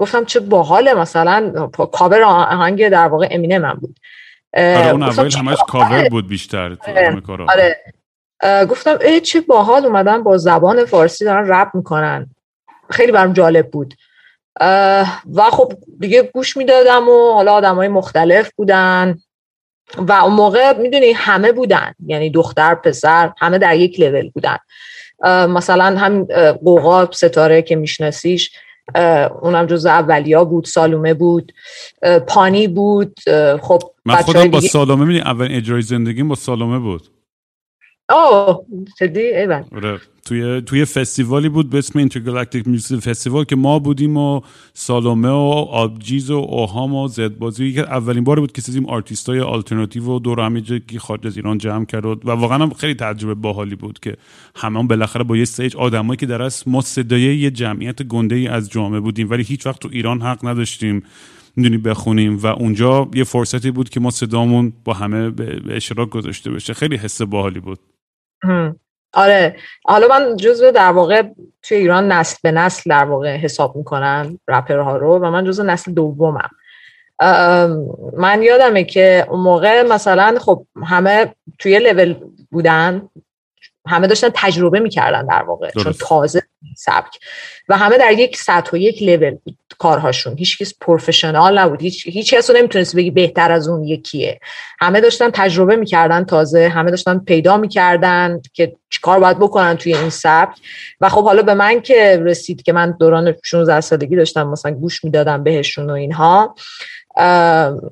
گفتم چه باحال مثلا کاور آهنگ در واقع امینه من بود. آره اون اول همش کاور بود بیشتر آره. گفتم ای چه باحال اومدن با زبان فارسی دارن رپ می‌کنن. خیلی برام جالب بود. و خب دیگه گوش می‌دادم و حالا آدم های مختلف بودن و اون موقع می‌دونی همه بودن. یعنی دختر پسر همه در یک لول بودن. مثلا هم قوقا ستاره که میشناسیش. اونم جز اولیا بود سالومه بود پانی بود خب من خودم با سالومه می‌دونی اول اجرای زندگیم با سالومه بود. آه جدی؟ ایوان آره توی توی فستیوالی بود به اسم Intergalactic Music Festival که ما بودیم و سالومه و آبجیز و اوهام و زدبازی. که اولین بار بود که سیزیم آرتیست های آلترناتیو و دور همه که خارج از ایران جمع کرد و واقعا هم خیلی تجربه باحالی بود که همه بالاخره با یه سری آدمایی که در اصل ما یه جمعیت گنده ای از جامعه بودیم ولی هیچ وقت تو ایران حق نداشتیم می‌دونی بخونیم و اونجا یه فرصتی بود که ما صدامون با همه به اشتراک گذاشته بشه. خیلی حس باحالی بود. آره. حالا من جزو در واقع توی ایران نسل به نسل در واقع حساب می‌کنن رپرها رو و من جزو نسل دومم. من یادمه که اون موقع مثلا خب همه توی لول بودن. همه داشتن تجربه می‌کردن در واقع چون تازه سبک. و همه در یک سطح و یک لول بود کارهاشون. هیچ کس پروفشنال نبود. هیچ هیچ کس رو نمی‌تونست بگی بهتر از اون یکیه. همه داشتن تجربه می‌کردن تازه. همه داشتن پیدا می‌کردن که چیکار باید بکنن توی این سبک. و خب حالا به من که رسید که من دوران 16 سالگی داشتم مثلا گوش می‌دادم بهشون و اینها.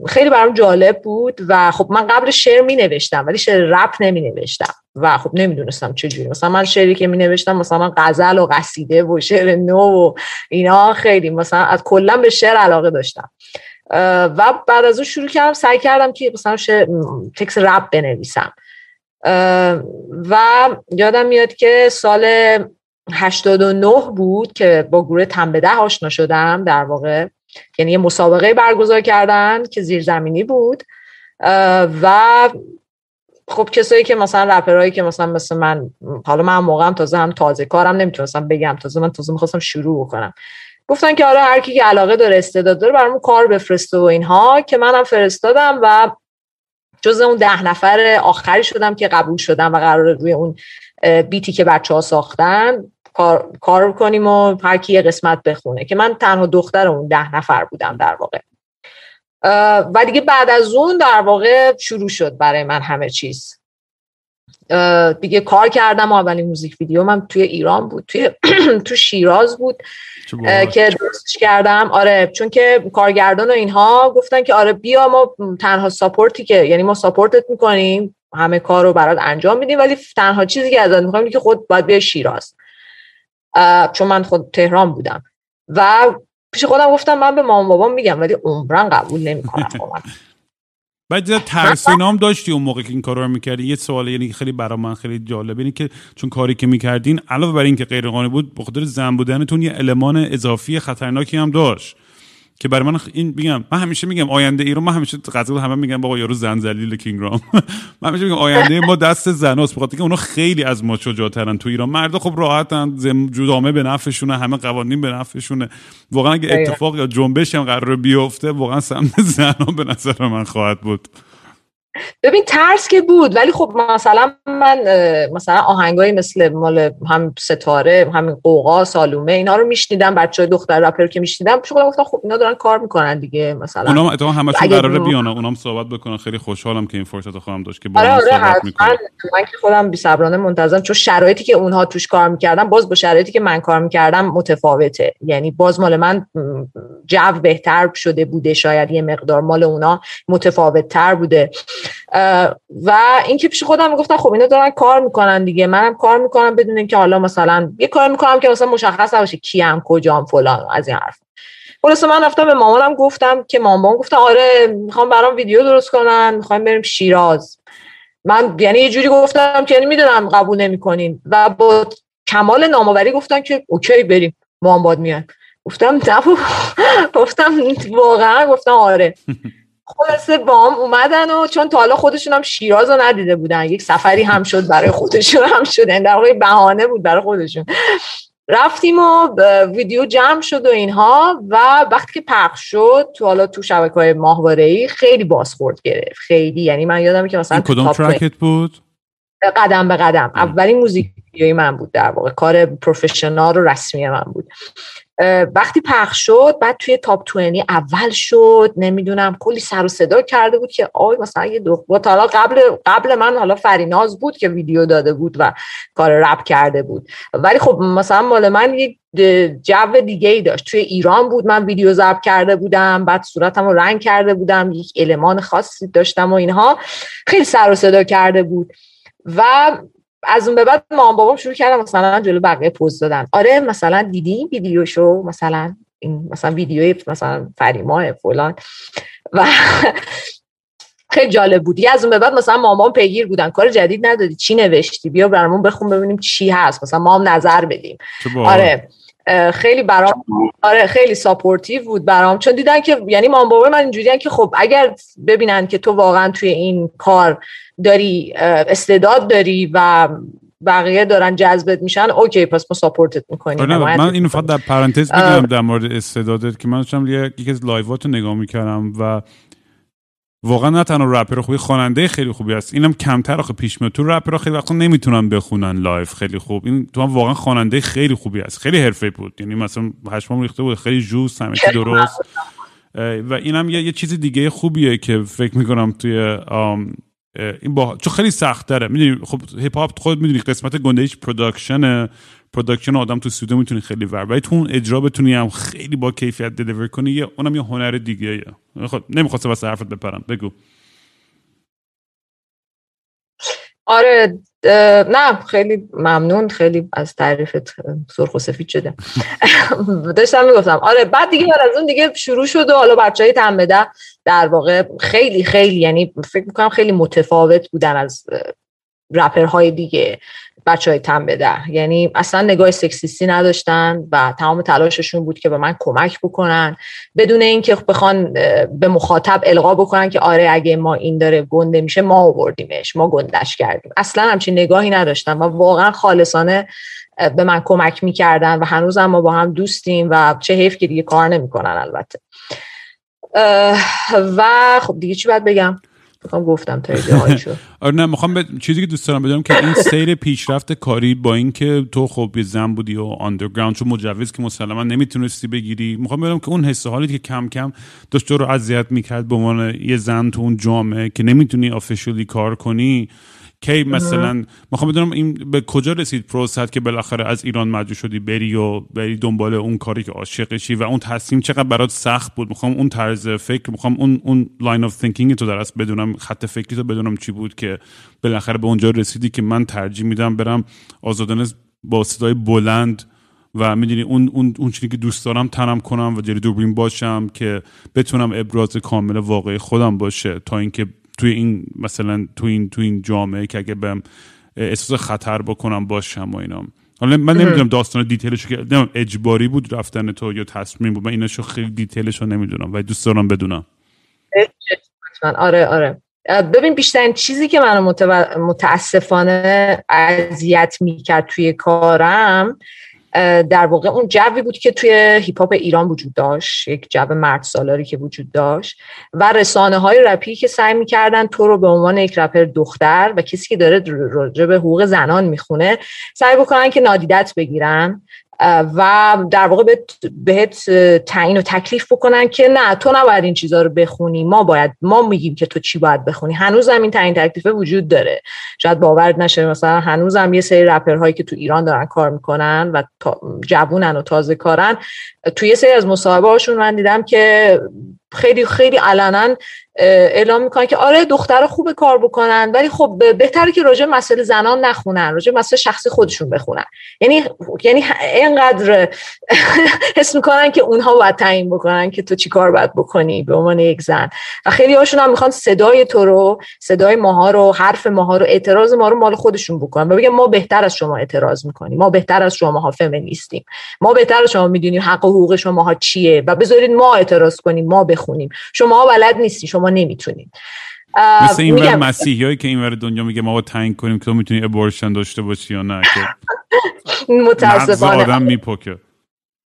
خیلی برام جالب بود و خب من قبل شعر می نوشتم ولی شعر رپ نمی نوشتم و خب نمی‌دونستم چجوری مثلا من شعری که می نوشتم مثلا من غزل و قصیده و شعر نو و اینا خیلی مثلا از کلا به شعر علاقه داشتم. و بعد از اون شروع کردم سعی کردم که مثلا شعر تکس رپ بنویسم. و یادم میاد که سال 89 بود که با گروه تنبده آشنا شدم در واقع. یعنی یه مسابقه برگزار کردن که زیرزمینی بود. و خب کسایی که مثلا رپرهایی که مثلا مثل من حالا من موقعم تازه هم تازه کارم نمی‌تونستم بگم تازه من تازه می‌خواستم شروع بکنم. گفتن که آره هر کی که علاقه داره استعداد داره برامون کار بفرسته و اینها. که منم فرستادم و جز اون ده نفر آخری شدم که قبول شدم و قرار روی اون بیتی که بچه ها ساختن. کار, کار کنیم و هر کی یه قسمت بخونه که من تنها دختر اون ده نفر بودم در واقع. و دیگه بعد از اون در واقع شروع شد برای من همه چیز. دیگه کار کردم اولین music video من توی ایران بود توی *clears throat* تو شیراز بود که درستش کردم. آره چون که کارگردان و اینها گفتن که آره بیا ما تنها support ی که یعنی ما support ت می‌کنیم همه کار رو برات انجام میدیم ولی تنها چیزی که ازت می‌خوایم که خود باید بیا شیراز. چون من خود تهران بودم. و پیش خودم گفتم من به مامان بابام میگم ولی عمراً قبول نمی‌کنم *laughs* بعد ترس نام داشتی اون موقع که این کار رو می‌کردی؟ یه سوال یعنی خیلی برای من خیلی جالبه اینه که چون کاری که می‌کردین علاوه بر اینکه غیر قانونی بود به خاطر زن بودنتون یه المان اضافی خطرناکی هم داشت. که برای من این میگم من همیشه میگم آینده ایران من همیشه قضیه همه میگم بابا یارو زن ذلیل کینگرام *laughs* من همیشه میگم آینده ما دست زناست بخاطر که اونا خیلی از ما شجاعترن تو ایران. مردا خب راحتن جدامه به نفعشونه همه قوانین به نفعشونه. واقعا اگه اتفاق یا جنبش هم قرار بیفته واقعا سمت *laughs* زنا به نظر من خواهد بود. ببین ترس که بود ولی خب مثلا من مثلا آهنگایی مثل مال هم ستاره همین قوقا سالومه اینا رو میشنیدم بچه دختر رپر که میشنیدم خودم گفتم خب اینا دارن کار می‌کنن دیگه مثلا. اونا اتفاقا همشون قراره بیان اونام صحبت بکنن. خیلی خوشحالم که این فرصت رو خواهم داشت که با آره آره صحبت می‌کنم. من که خودم بی صبرانه منتظرم چون شرایطی که اونها توش کار می‌کردن باز با شرایطی که من کار می‌کردم متفاوته. یعنی باز مال من جو بهتر شده بوده شاید یه مقدار مال اونا متفاوت تر بوده. و اینکه پیش خودم می‌گفتم خب اینا دارن کار می‌کنن دیگه. منم کار می‌کنم بدون اینکه حالا مثلا یه کار می‌کنم که مثلا مشخص نباشه کیم کجام فلان از این حرف. خلاص من رفتم به مامانم گفتم که مامان گفتم آره می‌خوام برام ویدیو درست کنن می‌خوایم بریم شیراز. من یعنی یه جوری گفتم که یعنی می‌دونم قبول نمی‌کنین. و با کمال نامآوری گفتن که اوکی بریم. مامان باد میاد. گفتم نه *laughs* گفتم واقعا گفتم آره. *laughs* خلاصه بام اومدن و چون تا حالا خودشون هم شیراز رو ندیده بودن. یک سفری هم شد برای خودشون هم شد. در واقع بهانه بود برای خودشون. رفتیم و ویدیو جمع شد و اینها و وقتی که پخش شد تو حالا تو شبکه های ماهواره ای خیلی بازخورد گرفت. خیلی. یعنی من یادم که مثلا کدوم ترکت بود؟ قدم به قدم. اولین موزیک ویدیوی من بود در واقع. کار پروفشنال و رسمی من بود. وقتی پخش شد بعد توی تاپ 20 اول شد نمی‌دونم کلی سر و صدا کرده بود که آی مثلا یه دو حالا قبل قبل من حالا فریناز بود که ویدیو داده بود و کار رپ کرده بود. ولی خب مثلا مال من یه جو دیگه ای داشت. توی ایران بود من ویدیو ضبط کرده بودم بعد صورتم رو رنگ کرده بودم یک المان خاصی داشتم و اینها. خیلی سر و صدا کرده بود. و از اون به بعد مامان بابام شروع کردم مثلا جلو بقیه پز دادن. آره مثلا دیدی ویدیوشو مثلا این مثلا ویدیوی مثلا فریماه فلان. و *laughs* خیلی جالب بود. از اون به بعد مثلا مامان پیگیر بودن. کار جدید ندادی. چی نوشتی؟ بیا برامون بخون ببینیم چی هست. مثلا ما هم نظر بدیم. آره. خیلی برام آره خیلی supportive بود برام. چون دیدن که یعنی مامان بابا من اینجوریان که خب اگر ببینن که تو واقعا توی این کار داری استعداد داری و بقیه دارن جذبت میشن okay پس ما support ت می‌کنیم. آره، من اینو فقط در پرانتز بگم در مورد استعدادت که من داشتم یکی از live ات رو نگاه می‌کردم و واقعا نه تنها رپر خوبی خواننده خیلی خوبی است اینم کمتر آخه پیش میاد. تو رپر خیلی وقتا نمی‌تونن بخونن live خیلی خوب. این تو هم واقعا خواننده خیلی خوبی است خیلی حرفه بود. یعنی مثلا پشمام ریخته بود. خیلی جوس همه درست. و اینم یه, یه چیز دیگه خوبیه که فکر می‌کنم توی این با چون خیلی سخت داره می‌دونی خب hip hop خود می‌دونی قسمت گندهش production production آدم تو استودیو می‌تونی خیلی ور. ولی تو اون اجرا بتونی هم خیلی با کیفیت deliver کنی یه اونم یه هنر دیگه خب نمی‌خواستم واسه حرفت بپرم. بگو. آره نه خیلی ممنون خیلی از تعریفت سرخ و سفید شده. *laughs* داشتم می‌گفتم آره بعد دیگه از اون دیگه شروع شد و حالا بچه های تنبده در واقع خیلی خیلی یعنی فکر می‌کنم خیلی متفاوت بودن از رپرهای دیگه. بچه های تن بده یعنی اصلا نگاه سکسیستی نداشتن و تمام تلاششون بود که به من کمک بکنن. بدون اینکه بخوان به مخاطب القا بکنن که آره اگه ما این داره گنده میشه ما آوردیمش ما گندش کردیم. اصلا همچین نگاهی نداشتن و واقعا خالصانه به من کمک می‌کردن و هنوزم ما با هم دوستیم و چه حیف که دیگه کار نمی‌کنن البته. و خب دیگه چی باید بگم؟ می‌خوام گفتم تا *laughs* آره نه می‌خوام به چیزی که دوست دارم بدونم که این سیر پیشرفت کاری با اینکه تو خب یه زن بودی و آندرگراند چون مجوز که مسلما نمی‌تونستی بگیری. می‌خوام بدونم که اون حس حالی که کم کم داشت رو اذیت می‌کرد به عنوان یه زن تو اون جامعه که نمی‌تونی آفیشلی کار کنی کی مثلا می‌خوام بدونم این به کجا رسید process که بالاخره از ایران مجبور شدی بری و بری دنبال اون کاری که عاشقشی و اون تصمیم چقدر برات سخت بود؟ می‌خوام اون طرز فکر می‌خوام اون اون line of thinking تو درست بدونم خط فکری تو بدونم چی بود که بالاخره به اونجا رسیدی که من ترجیح میدم برم آزادانه با صدای بلند و می‌دونی اون اون اون چیزی که دوست دارم تنم کنم و جلوی دوربین باشم که بتونم ابراز کامل واقعی خودم باشه تا اینکه توی این مثلا تو این تو این جامعه که اگه بهم احساس خطر بکنم باشم و اینا. حالا من نمی‌دونم داستان detail ش که اجباری بود رفتن تو یا تصمیم بود؟ من ایناشو خیلی detail ش رو نمی‌دونم و دوست دارم بدونم. آره آره. ببین بیشترین چیزی که منو متاسفانه اذیت می‌کرد توی کارم در واقع اون جوی بود که توی hip hop ایران وجود داشت یک جو مرد سالاری که وجود داشت و رسانه های رپی که سعی می‌کردن تو رو به عنوان یک رپر دختر و کسی که داره راجع به حقوق زنان می‌خونه سعی بکنن که نادیدت بگیرن. و در واقع بهت تعیین و تکلیف بکنن که نه تو نباید این چیزها رو بخونی. ما باید ما میگیم که تو چی باید بخونی. هنوزم این تعیین تکلیف وجود داره. شاید باور نشه مثلا هنوزم یه سری رپرهایی که تو ایران دارن کار می‌کنن و جوونن و تازه کارن توی یه سری از مصاحبه هاشون من دیدم که خیلی خیلی علنا اعلام می‌کنن که آره دختر خوب کار بکنن ولی خب بهتره که راجع مسئله زنان نخونن راجع مسئله شخصی خودشون بخونن. یعنی یعنی اینقدر *laughs* حس می‌کنن که اونها باید تعیین بکنن که تو چی کار باید بکنی به عنوان یک زن. و خیلی هاشون هم می‌خوان صدای تو رو صدای ماها رو حرف ماها رو اعتراض ما رو مال خودشون بکنن و بگن ما بهتر از شما اعتراض می‌کنیم ما بهتر از شما ها فمینیستیم ما بهتر از شما می‌دونیم حق و حقوق شما چیه و بذارید ما اعتراض کنیم ما بخونیم. شما بلد نیستی شما نمی‌تونید. مثل این ور مسیحی که این ور دنیا میگه ما تعیین کنیم که تو می‌تونی abortion داشته باشی یا نه که *laughs* متاسفانه. آدم می‌پکه.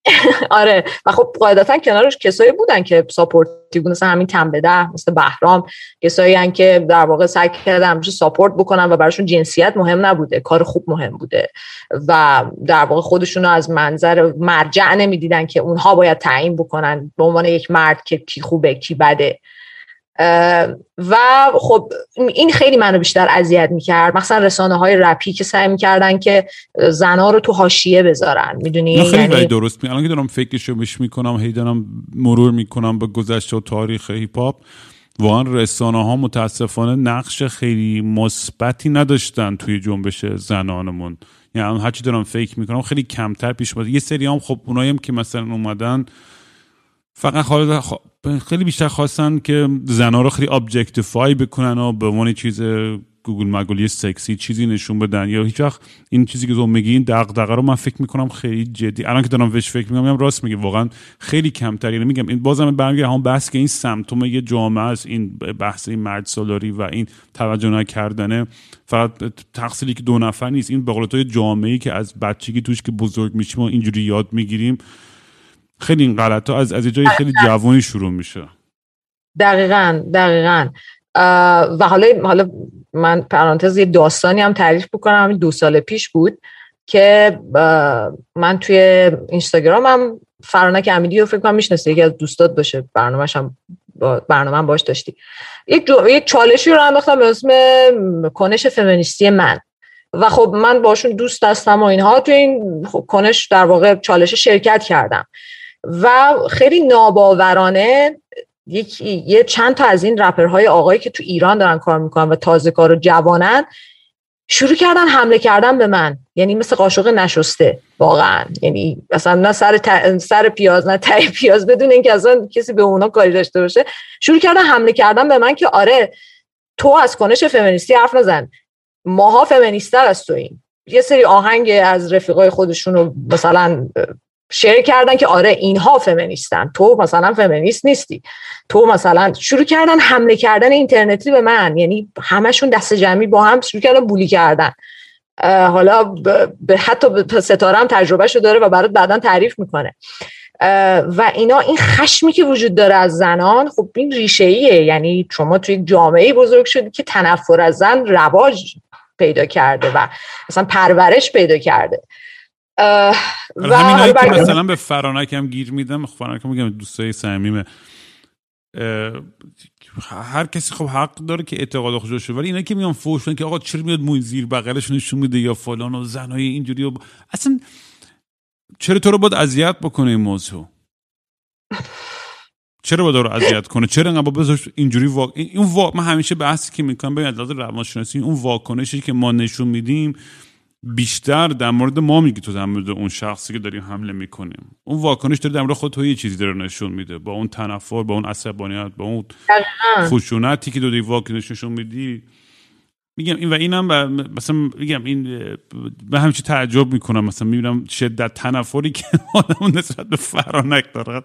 *laughs* آره. و خب قاعدتا کنارش کسایی بودن که supportive مثل همین تهم بده مثل بهرام. کسایی هستن که در واقع سعی کردن support بکنن و براشون جنسیت مهم نبوده. کار خوب مهم بوده. و در واقع خودشون رو از منظر مرجع نمی‌دیدن که اونها باید تعیین بکنن. به عنوان یک مرد که کی خوبه کی بده. و خب این خیلی منو بیشتر اذیت می‌کرد. مثلا رسانه های رپی که سعی می‌کردن که زنا رو تو حاشیه بذارن می‌دونی؟ خیلی یعنی... درست می الان که دارم فکرشو بش می‌کنم هی دارم مرور می‌کنم به گذشته و تاریخ هیپ هاپ واقعا رسانه ها متاسفانه نقش خیلی مثبتی نداشتن توی جنبش زنانمون. یعنی هرچی دارم فکر می‌کنم خیلی کمتر پیش بود یه سری هم خب اونایی هم که مثلا اومدن فقط خیلی بیشتر خواستن که زنها رو خیلی objectify بکنن و به عنوان چیز گوگول مگولی سکسی چیزی نشون بدن. یا هیچ وقت این چیزی که تو میگی این دغدغه رو من فکر می‌کنم خیلی جدی. الان که دارم روش فکر می‌کنم راست میگه واقعا خیلی کمتر. یعنی میگم این بازم برمیگه هم بحث که این symptom یه جامعه است این بحث این مرد سالاری و این توجه نکردنه. فقط تقصیری که دو نفر نیست. این به قول جامعه ای که از بچگی توش که بزرگ میشیم و اینجوری یاد می‌گیریم خیلی این غلط ها از از جای خیلی جوانی شروع میشه. دقیقا دقیقا. و حالا حالا من پرانتز یه داستانی هم تعریف بکنم. همین دو سال پیش بود که من توی اینستاگرامم فرانک امیدی رو فکر کنم می‌شناسه یکی از دوستات باشه. برنامه‌ش هم برنامه باش داشتی. یک, یک چالشی رو انداختم به اسم کنش فمینیستی من. و خب من باشون دوست هستم و اینها. تو این خب کنش در واقع چالش شرکت کردم. و خیلی ناباورانه یک یه چند تا از این رپرهای آقایی که تو ایران دارن کار می‌کنن و تازه کار و جوانن شروع کردن حمله کردن به من. یعنی مثل قاشق نشسته واقعا. یعنی مثلا نه سر, سر پیاز نه تای پیاز بدون اینکه اصلا کسی به اونا کاری داشته باشه. شروع کردن حمله کردن به من که آره تو از کنش فمینیستی حرف نزن. ماها فمینیستر از تو این. یه سری آهنگ از رفیقای خودشون رو مثلا شیر کردن که آره اینها فمینیستن تو مثلا فمینیست نیستی. تو مثلا شروع کردن حمله کردن اینترنتی به من. یعنی همشون دست جمعی با هم شروع کردن بولی کردن. حالا به حتی ستاره هم تجربهشو داره و برات بعدا تعریف می‌کنه. و اینا این خشمی که وجود داره از زنان خب این ریشه ایه یعنی شما توی جامعه بزرگ شدی که تنفر از زن رواج پیدا کرده و مثلا پرورش پیدا کرده. و همین که مثلا به فرانک هم گیر میدم فرانک میگم دوستای صمیمه. هر کسی خب حق داره که اعتقاد خودش ولی اینا که میان فوش که آقا چرا میاد موی زیر بغلش نشون میده یا فلان و زنای اینجوری و اصلا چرا تو رو باید اذیت بکنه این موضوع؟ چرا باید رو اذیت کنه؟ چرا انقدر بذار اینجوری واق... این واق... من همیشه بحثی که می‌کنم به لحاظ روانشناسی اون واکنشی که ما نشون میدیم بیشتر در مورد ما میگی تو در مورد اون شخصی که داریم حمله می‌کنیم. اون واکنش داره در مورد خود تو یه چیزی داره نشون میده. با اون تنفر با اون عصبانیت با اون خشونتی که داری واکنش نشون میدی میگم این و اینم مثلا میگم این به همیشه تعجب می‌کنم مثلا می‌بینم شدت تنفری که *laughs* آدم نسبت به فرانک داره.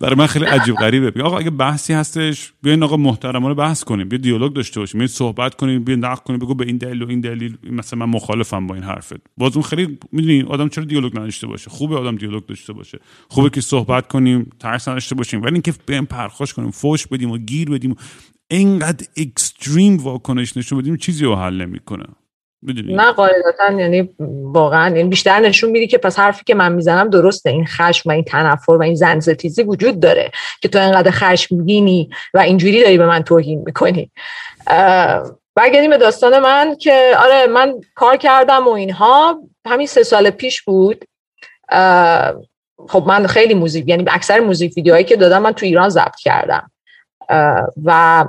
برای من خیلی عجیب غریبه. بگم آقا اگه بحثی هستش بیاین آقا محترمانه بحث کنیم بیا دیالوگ داشته باشیم بیا صحبت کنیم بیا نقد کنیم بگو به این دلیل و این دلیل مثلا من مخالفم با این حرفت. باز اون خیلی می‌دونی آدم چرا دیالوگ نداشته باشه؟ خوبه آدم دیالوگ داشته باشه. خوبه که صحبت کنیم ترس نداشته باشیم. ولی اینکه بیایم پرخاش کنیم فوش بدیم و گیر بدیم اینقدر اکستریم واکنش نشون بدیم چیزی رو حل نمی‌کنه. نه قاعدتا یعنی واقعا این بیشتر نشون میدی که پس حرفی که من می‌زنم درسته. این خشم و این تنفر و این زنزتیزی وجود داره که تو اینقدر خشمگینی و اینجوری داری به من توهین می‌کنی. برگردیم به داستان من که آره من کار کردم و اینها. همین سه سال پیش بود. خب من خیلی موزیک یعنی اکثر موزیک ویدیوهایی که دادم من تو ایران ضبط کردم. و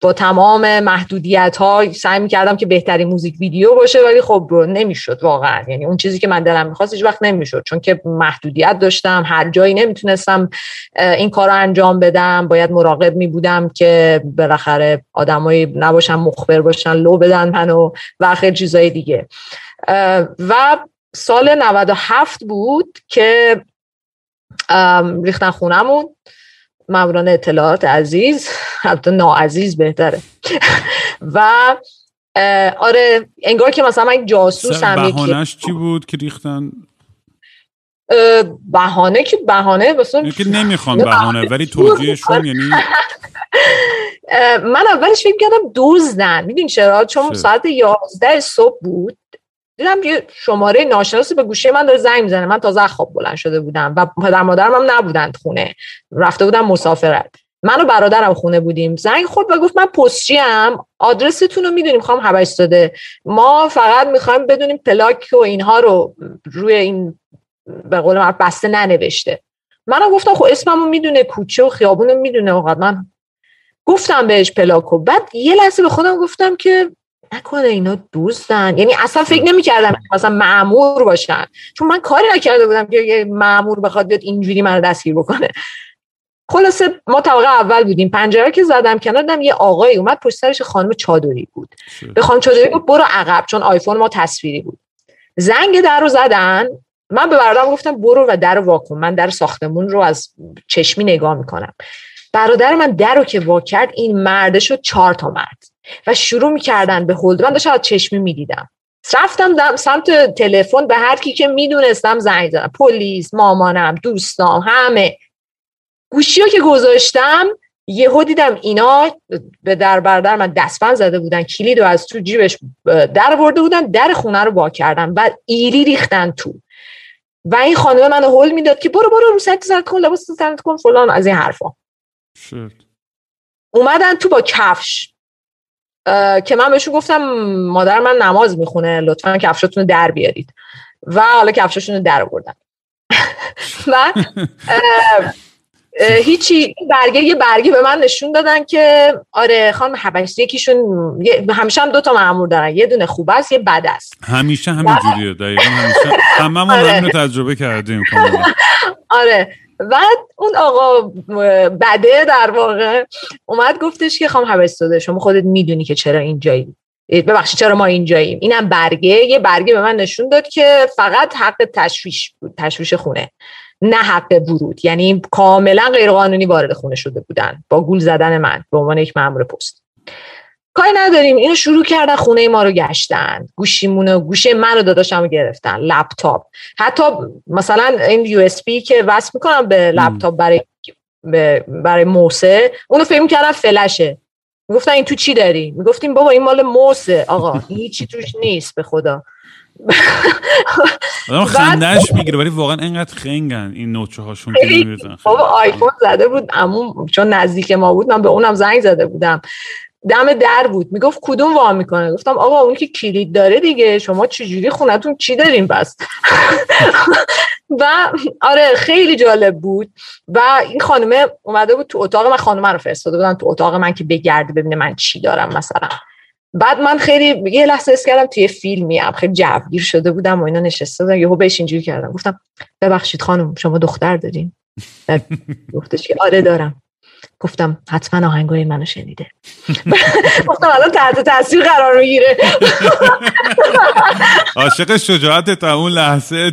با تمام محدودیت ها سعی می کردم که بهترین موزیک ویدیو باشه ولی خب نمی‌شد واقعا. یعنی اون چیزی که من دلم می‌خواست هیچ وقت نمی‌شد چون که محدودیت داشتم هر جایی نمی‌تونستم این کار رو انجام بدم. باید مراقب می بودم که بالاخره آدمایی نباشن مخبر باشن لو بدن منو و خیلی چیزای دیگه. و سال 97 بود که ریختن خونمون. ماموران اطلاعات عزیز. البته ناعزیز بهتره. و آره انگار که مثلا من جاسوس هم بهانش چی بود که ریختن؟ بهانه که بهانه مثلا که نمی‌خوان بهانه ولی توجیهشون یعنی من اولش فکر کردم دزدن می‌دونی چرا؟ چون ساعت 11 صبح بود. دیدم یه شماره ناشناسی به گوشه من داره زنگ می‌زنه. من تازه خواب بلند شده بودم و پدر مادرم هم نبودند خونه. رفته بودم مسافرت. من و برادرم خونه بودیم. زنگ خورد و گفت من پستچی ام آدرستون رو می‌دونیم. خواهم داده. ما فقط می‌خوایم بدونیم پلاک و اینها رو روی این به قول من بسته ننوشته. منم گفتم خب اسممو می‌دونه. کوچه و خیابون می‌دونه. وقت من گفتم بهش پلاکو. بعد یه لحظه به خودم گفتم که نکنه اینا دوستن. یعنی اصلا فکر نمی‌کردم مثلا معمور باشن. چون من کاری نکرده بودم که یه معمور بخواد بیاد اینجوری منو دستگیر بکنه. خلاصه ما طبقه اول بودیم. پنجره که زدم کنار دم یه آقایی اومد پشت سرش خانم چادری بود. به خانم چادری گفت برو عقب چون آیفون ما تصویری بود. زنگ در رو زدن. من به برادرم گفتم برو و در رو واکن من در ساختمون رو از چشمی نگاه می‌کنم. برادر من در رو که وا کرد این مرده شد چهار تا مرد. و شروع می‌کردن به هلد من داشتم از چشمی می‌دیدم. رفتم سمت تلفن به هر کی که می‌دونستم زنگ زدم. پلیس مامانم دوستام همه. گوشی رو که گذاشتم یهو دیدم اینا به در بردر من دستبند زده بودن. کلید رو از تو جیبش در ورده بودن در خونه رو با کردن و ایری ریختن تو. و این خانم من هول می‌داد که برو برو رو سرت زرد کن لباس سرت کن فلان از این حرفا. اومدن تو با کفش. که من بهشون گفتم مادر من نماز می‌خونه لطفا کفشاتون رو در بیارید. و حالا کفشاشون رو در بردن *laughs* و هیچی برگه یه برگه به من نشون دادن که آره خانم حبشتی یکیشون همیشه هم دو تا معمور دارن. یه دونه خوب است یه بد است. همیشه همین جوریه دقیقا همیشه. همه ما *laughs* آره. تجربه کردیم *laughs* آره. و اون آقا بده در واقع اومد گفتش که خانم حبشتی شما خودت می‌دونی که چرا اینجایی؟ ببخشید چرا ما اینجاییم؟ اینم برگه یه برگه به من نشون داد که فقط حق تشویش تشویش خونه نه حق ورود. یعنی کاملا غیرقانونی وارد خونه شده بودن با گول زدن من به عنوان یک مامور پست. کاری نداریم. اینو شروع کردن خونه ما رو گشتن. گوشیمونو گوشه من رو داداشم گرفتن. لپتاپ. حتی مثلا این یو اس بی که وصل می‌کنم به لپتاپ برای برای موسه اونو فکر کردم فلشه. می‌گفتن این تو چی داری؟ می‌گفتیم بابا این مال موسه. آقا *laughs* هیچی توش نیست به خدا. *laughs* آدم خندش می‌گیره ولی واقعا اینقدر خنگن این نوچه هاشون بابا آیفون زده بود. امون چون نزدیک ما بود من به اونم زنگ زده بودم. دم در بود. می‌گفت کدوم وا می‌کنه؟ گفتم آقا اون که کلید داره دیگه شما چجوری خونتون چی داریم بس *laughs* و آره خیلی جالب بود. و این خانومه اومده بود تو اتاق من خانومه رو فرستاده بودن تو اتاق من که بگرده ببینه من چی دارم مثلا. بعد من خیلی یه لحظه اس کردم توی فیلمی هم خیلی جوگیر شده بودم و اینا نشسته بودم یهو بهش اینجوری کردم. گفتم ببخشید خانم شما دختر دارین؟ گفتش که آره دارم. گفتم حتما آهنگای منو شنیده. *laughs* گفتم الان تحت تاثیر قرار می‌گیره. *laughs* عاشق شجاعت تا اون لحظه. *laughs*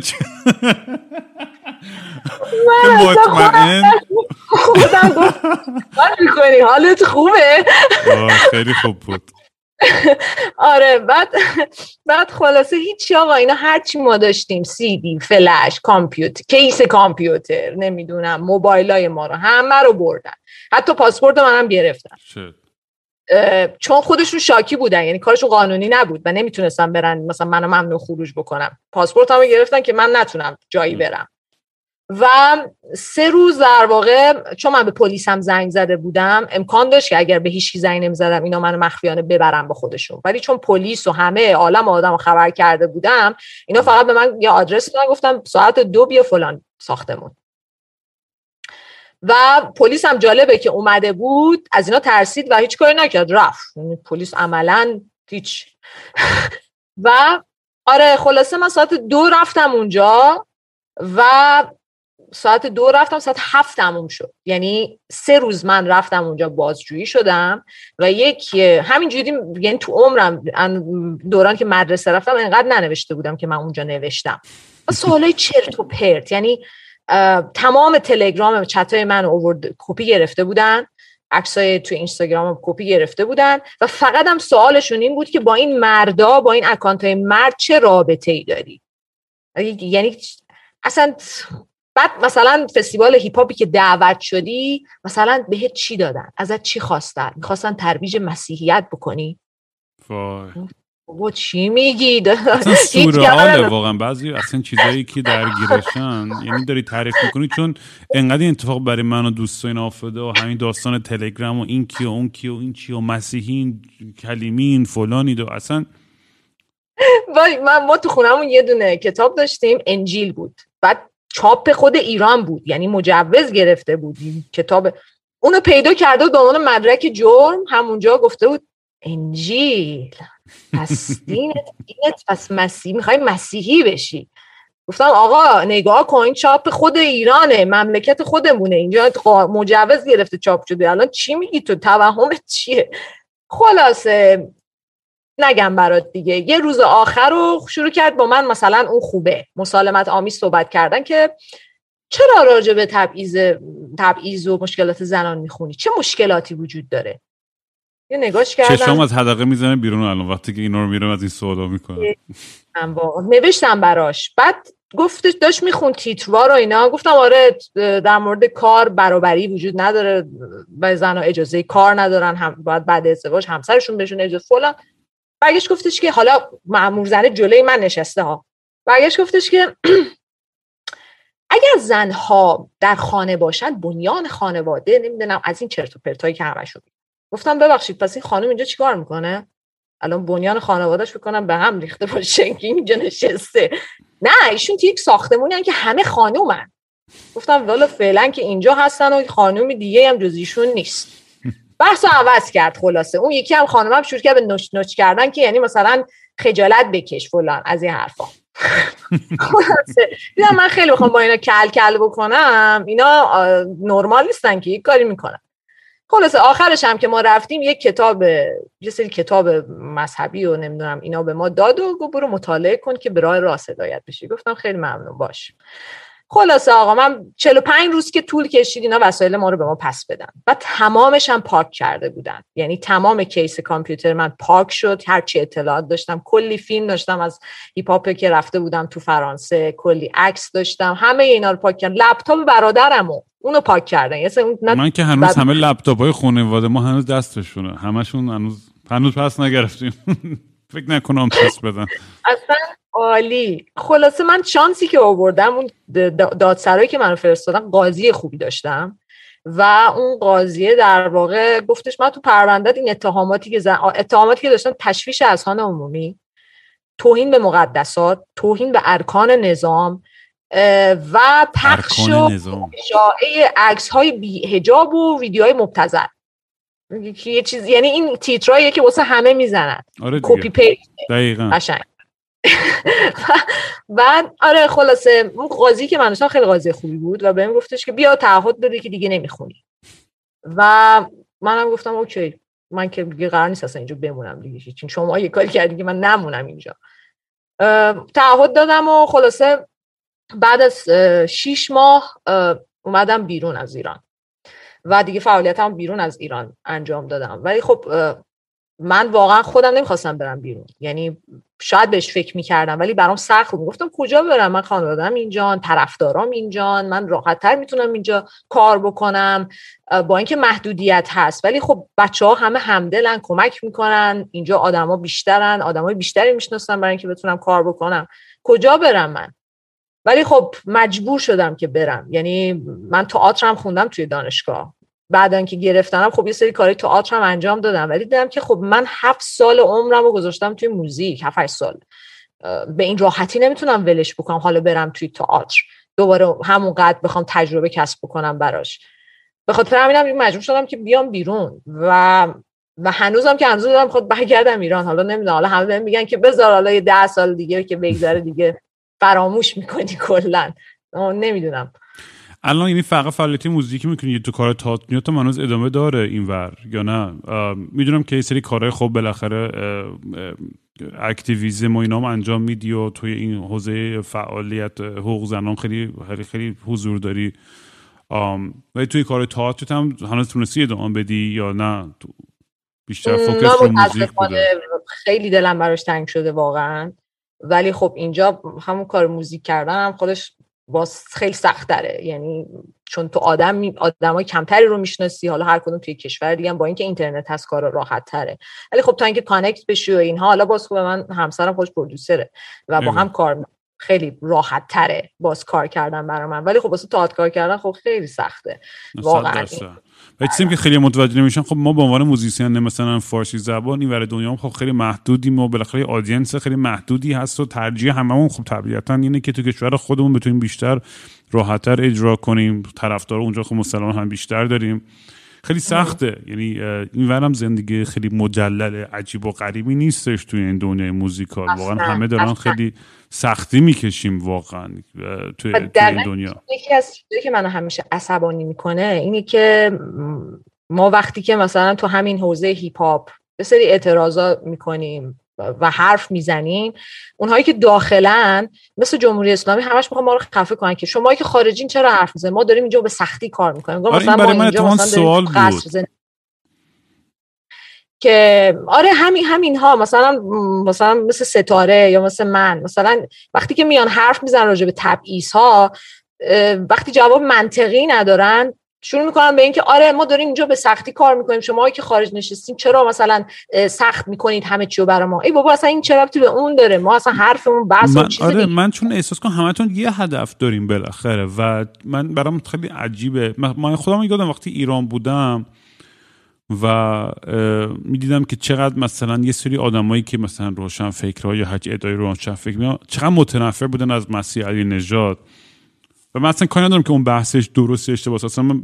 مطمئن خودم گفت حالت خوبه. خیلی خوب بود. *laughs* آره بعد بعد خلاصه هیچی آقا اینا هرچی ما داشتیم سی دی فلش کامپیوتر کیس کامپیوتر نمی‌دونم موبایل های ما رو همه رو بردن. حتی پاسپورت منم گرفتن. چون خودشون شاکی بودن یعنی کارشون قانونی نبود و نمی‌تونستم برن مثلا منو ممنوع خروج بکنم پاسپورت هم گرفتن که من نتونم جایی برم. و سه روز در واقع چون من به پلیس هم زنگ زده بودم امکان داشت که اگر به هیچ زنگ نمی‌زدم اینا منو مخفیانه ببرم به خودشون. ولی چون پلیس و همه عالم آدم خبر کرده بودم اینا فقط به من یه آدرس دادن گفتم ساعت دو بیا فلان ساختمون. و پلیس هم جالبه که اومده بود از اینا ترسید و هیچ کاری نکرد رفت. یعنی پلیس عملا هیچ. *laughs* و آره خلاصه من ساعت دو رفتم اونجا و ساعت دو رفتم ساعت هفت تموم شد. یعنی سه روز من رفتم اونجا بازجویی شدم و یک همینجوری یعنی تو عمرم دوران که مدرسه رفتم انقدر ننوشته بودم که من اونجا نوشتم. سوالای چرت و پرت یعنی تمام تلگرام چتای من اوورد کپی گرفته بودن عکسای تو اینستاگرام کپی گرفته بودن و فقط هم سوالشون این بود که با این مردا با این account های مرد چه رابطه ای داری؟ یعنی اصلا بعد مثلا فستیوال هیپ هاپی که دعوت شدی مثلا بهت چی دادن؟ ازت چی خواستن؟ می‌خواستن ترویج مسیحیت بکنی؟ وای. چی میگی؟ *laughs* سورئاله واقعا بعضی اصلا چیزایی که درگیرشن یعنی داری تعریف می‌کنی چون انقدر این اتفاق برای من و دوستان افتاده و همین داستان تلگرام و این کی و اون کی و این چی و مسیحین کلیمین فلانی دو. اصلا *laughs* من ما تو خونمون یه دونه کتاب داشتیم انجیل بود. بعد چاپ خود ایران بود یعنی مجوز گرفته بود کتاب اونو پیدا کرده بود به عنوان مدرک جرم همونجا گفته بود انجیل پس *laughs* دینت دینت پس مسیحی می‌خوای مسیحی بشی. گفتم آقا نگاه کن چاپ خود ایرانه مملکت خودمونه. اینجا مجوز گرفته چاپ شده. الان چی میگی تو؟ توهمت چیه؟ خلاصه نگم برات دیگه. یه روز آخر رو شروع کرد با من مثلا اون خوبه. مسالمت آمیز صحبت کردن که چرا راجع به تبعیض تبعیض و مشکلات زنان می‌خونی؟ چه مشکلاتی وجود داره؟ یه نگاش کردم چشم از حدقه می‌زنه بیرون الان وقتی که اینا رو میرم از این سوالا می‌کنه نوشتم براش. بعد گفتش داشت میخون تیتروار و اینا. گفتم آره در مورد کار برابری وجود نداره و زن اجازه کار ندارن هم باید بعد ازدواج همسرشون بهشون اجازه فلان. برگشت گفتش که حالا معمور زنه جلوی من نشسته ها. برگشت گفتش که *clears throat* اگر زنها در خانه باشن بنیان خانواده نمی‌دونم از این چرت و پرتایی که همشون گفتم ببخشید پس این خانم اینجا چیکار می‌کنه؟ الان بنیان خانوادهش بکنم به هم ریخته باشه که اینجا نشسته. نه ایشون تو یک ساختمونی که همه خانومن. گفتم والا فعلا که اینجا هستن و خانوم دیگه هم جزیشون نیست. بحث عوض کرد خلاصه. اون یکی هم خانومم شروع کرد به نوچ نوچ کردن که یعنی مثلا خجالت بکش فلان از این حرفا. دیدم من خیلی بخوام با اینا کل کل بکنم. اینا نرمال نیستن که یک کاری می‌کنن. خلاصه آخرش هم که ما رفتیم یک کتاب یه سری کتاب مذهبی و نمی‌دونم اینا به ما داد و گفت برو مطالعه کن که به راه راست هدایت بشی. گفتم خیلی ممنون باش. خلاصه آقا من 45 روز که طول کشید اینا وسایل ما رو به ما پس بدن. و تمامش هم پاک کرده بودن. یعنی تمام کیس کامپیوتر من پاک شد. هر چی اطلاعات داشتم. کلی فیلم داشتم از هیپ که رفته بودم تو فرانسه. کلی عکس داشتم. همه اینا رو پاک کردم. لپتاپ برادرمو. اونو پاک کردن. یعنی من که هنوز همه لپتاپ های خانواده ما هنوز دستشونه. همشون هنوز هنوز پس نگرفتیم. *laughs* فکر نکنم پس بدن. اصلا عالی. خلاصه من شانسی که آوردم اون دادسرایی که منو فرستادن قاضی خوبی داشتم و اون قاضیه در واقع گفتش من تو پروندت این اتهاماتی که زن... اتهاماتی که داشتن تشویش اذهان عمومی توهین به مقدسات توهین به ارکان نظام و پخش و اشاعه عکس های بی و ویدیوهای مبتذل. یه چیز یعنی این تیتراییه که واسه همه می‌زنن. آره copy paste دقیقاً. *laughs* بعد آره خلاصه اون قاضی که من خیلی قاضی خوبی بود و بهم گفتش که بیا تعهد بده که دیگه نمی‌خونی. و منم گفتم okay من که دیگه قرار نیست اصلا اینجا بمونم دیگه چون شما یه کاری کردی که من نمونم اینجا. تعهد دادم و خلاصه بعد از شیش ماه اومدم بیرون از ایران. و دیگه فعالیتم بیرون از ایران انجام دادم. ولی خب من واقعا خودم نمی‌خواستم برم بیرون. یعنی شاید بهش فکر می‌کردم ولی برام سخت بود. گفتم کجا برم؟ من خانوادم اینجان طرفدارام اینجان من راحتتر می‌تونم اینجا کار بکنم. با اینکه محدودیت هست. ولی خب بچه ها همه همدلن کمک می‌کنن. اینجا آدما بیشترن آدمای بیشتری می‌شناسن برای اینکه بتونم کار بکنم. کجا برم من؟ ولی خب مجبور شدم که برم. یعنی من تئاترم خوندم توی دانشگاه. بعد که گرفتنم خب یه سری کاری تئاتر هم انجام دادم. ولی دیدم که خب من هفت سال عمرم رو گذاشتم توی موزیک هفت سال. به این راحتی نمی‌تونم ولش بکنم حالا برم توی تئاتر. دوباره همون قد بخوام تجربه کسب بکنم براش. به خاطر همینم مجبور شدم که بیام بیرون و و هنوزم که هنوز دارم خود برگردم ایران. حالا نمی‌دونم حالا همه میگن که بذار حالا یه ده سال دیگه که بگذره دیگه. فراموش می‌کنی کلا. نمی‌دونم. الان یعنی فقط فعالیت موزیکی می‌کنی تو کار تئاتر تا منوز ادامه داره اینور یا نه؟ می‌دونم که یه سری کارهای خوب بالاخره activism و اینا انجام میدی و توی این حوزه فعالیت حقوق زنان خیلی خیلی خیلی حضور داری. ولی توی کار تئاتر هم هنوز تونستی ادامه بدی یا نه؟ بیشتر focus رو music بوده. خیلی دلم براش تنگ شده واقعا. ولی خب اینجا همون کار music کردن هم خودش باز خیلی سخت داره یعنی چون تو آدم آدمای کمتری رو می‌شناسی حالا هر کدوم توی کشور دیگه با اینکه اینترنت هست کار راحت تره ولی خب تا اینکه connect بشی و اینها حالا باز خوبه من همسرم خودش producer ه و با هم کار خیلی راحت تره باز کار کردن برای من. ولی خب واسه تئاتر کار کردن خب خیلی سخته. واقعا. و چیزی که خیلی متوجه نمیشن خب ما به عنوان musician مثلا فارسی زبان این ور دنیا خب خیلی محدودیم و بالاخره audience خیلی محدودی هست و ترجیح هممون خب طبیعتا اینه که تو کشور خودمون بتونیم بیشتر راحتتر اجرا کنیم. طرفدار اونجا خب مسلما هم بیشتر داریم. خیلی سخته. یعنی این ورم زندگی خیلی مجلل عجیب و غریبی نیستش توی این دنیای موزیکال. واقعا همه دارن خیلی سختی می‌کشیم واقعا توی, این دنیا. یکی از چیزایی که منو همیشه عصبانی می‌کنه اینی که ما وقتی که مثلا تو همین حوزه هیپ هاپ به سری اعتراضات می‌کنیم. و حرف می‌زنیم. اونهایی که داخلن مثل جمهوری اسلامی همش می‌خوان ما رو خفه کنن که شما که خارجین چرا حرف می‌زنید ما داریم اینجا به سختی کار می‌کنیم. آره مثلا برای من مثلا سوال بود. که آره همین همین ها مثلا مثلا مثل ستاره یا مثل من. مثلا وقتی که میان حرف می‌زنن راجع به تبعیض ها وقتی جواب منطقی ندارن شروع می‌کنم به اینکه آره ما داریم اینجا به سختی کار می‌کنیم. شما که خارج نشستیم چرا مثلا سخت می‌کنید همه چیو برای ما؟ ای بابا اصلا این چرا به اون داره؟ ما اصلا حرفمون بحث من آره من چون احساس کنم همتون یه هدف داریم بالاخره و من برام خیلی عجیبه. من خودم یادم وقتی ایران بودم و می‌دیدم که چقدر مثلا یه سری آدمایی که مثلا روشن فکرها یا حج ادای روشن فکر چقدر متنفر بودن از مسیح علی نژاد. و من اصلا کاری ندارم که اون بحثش درست اشتباه اصلا من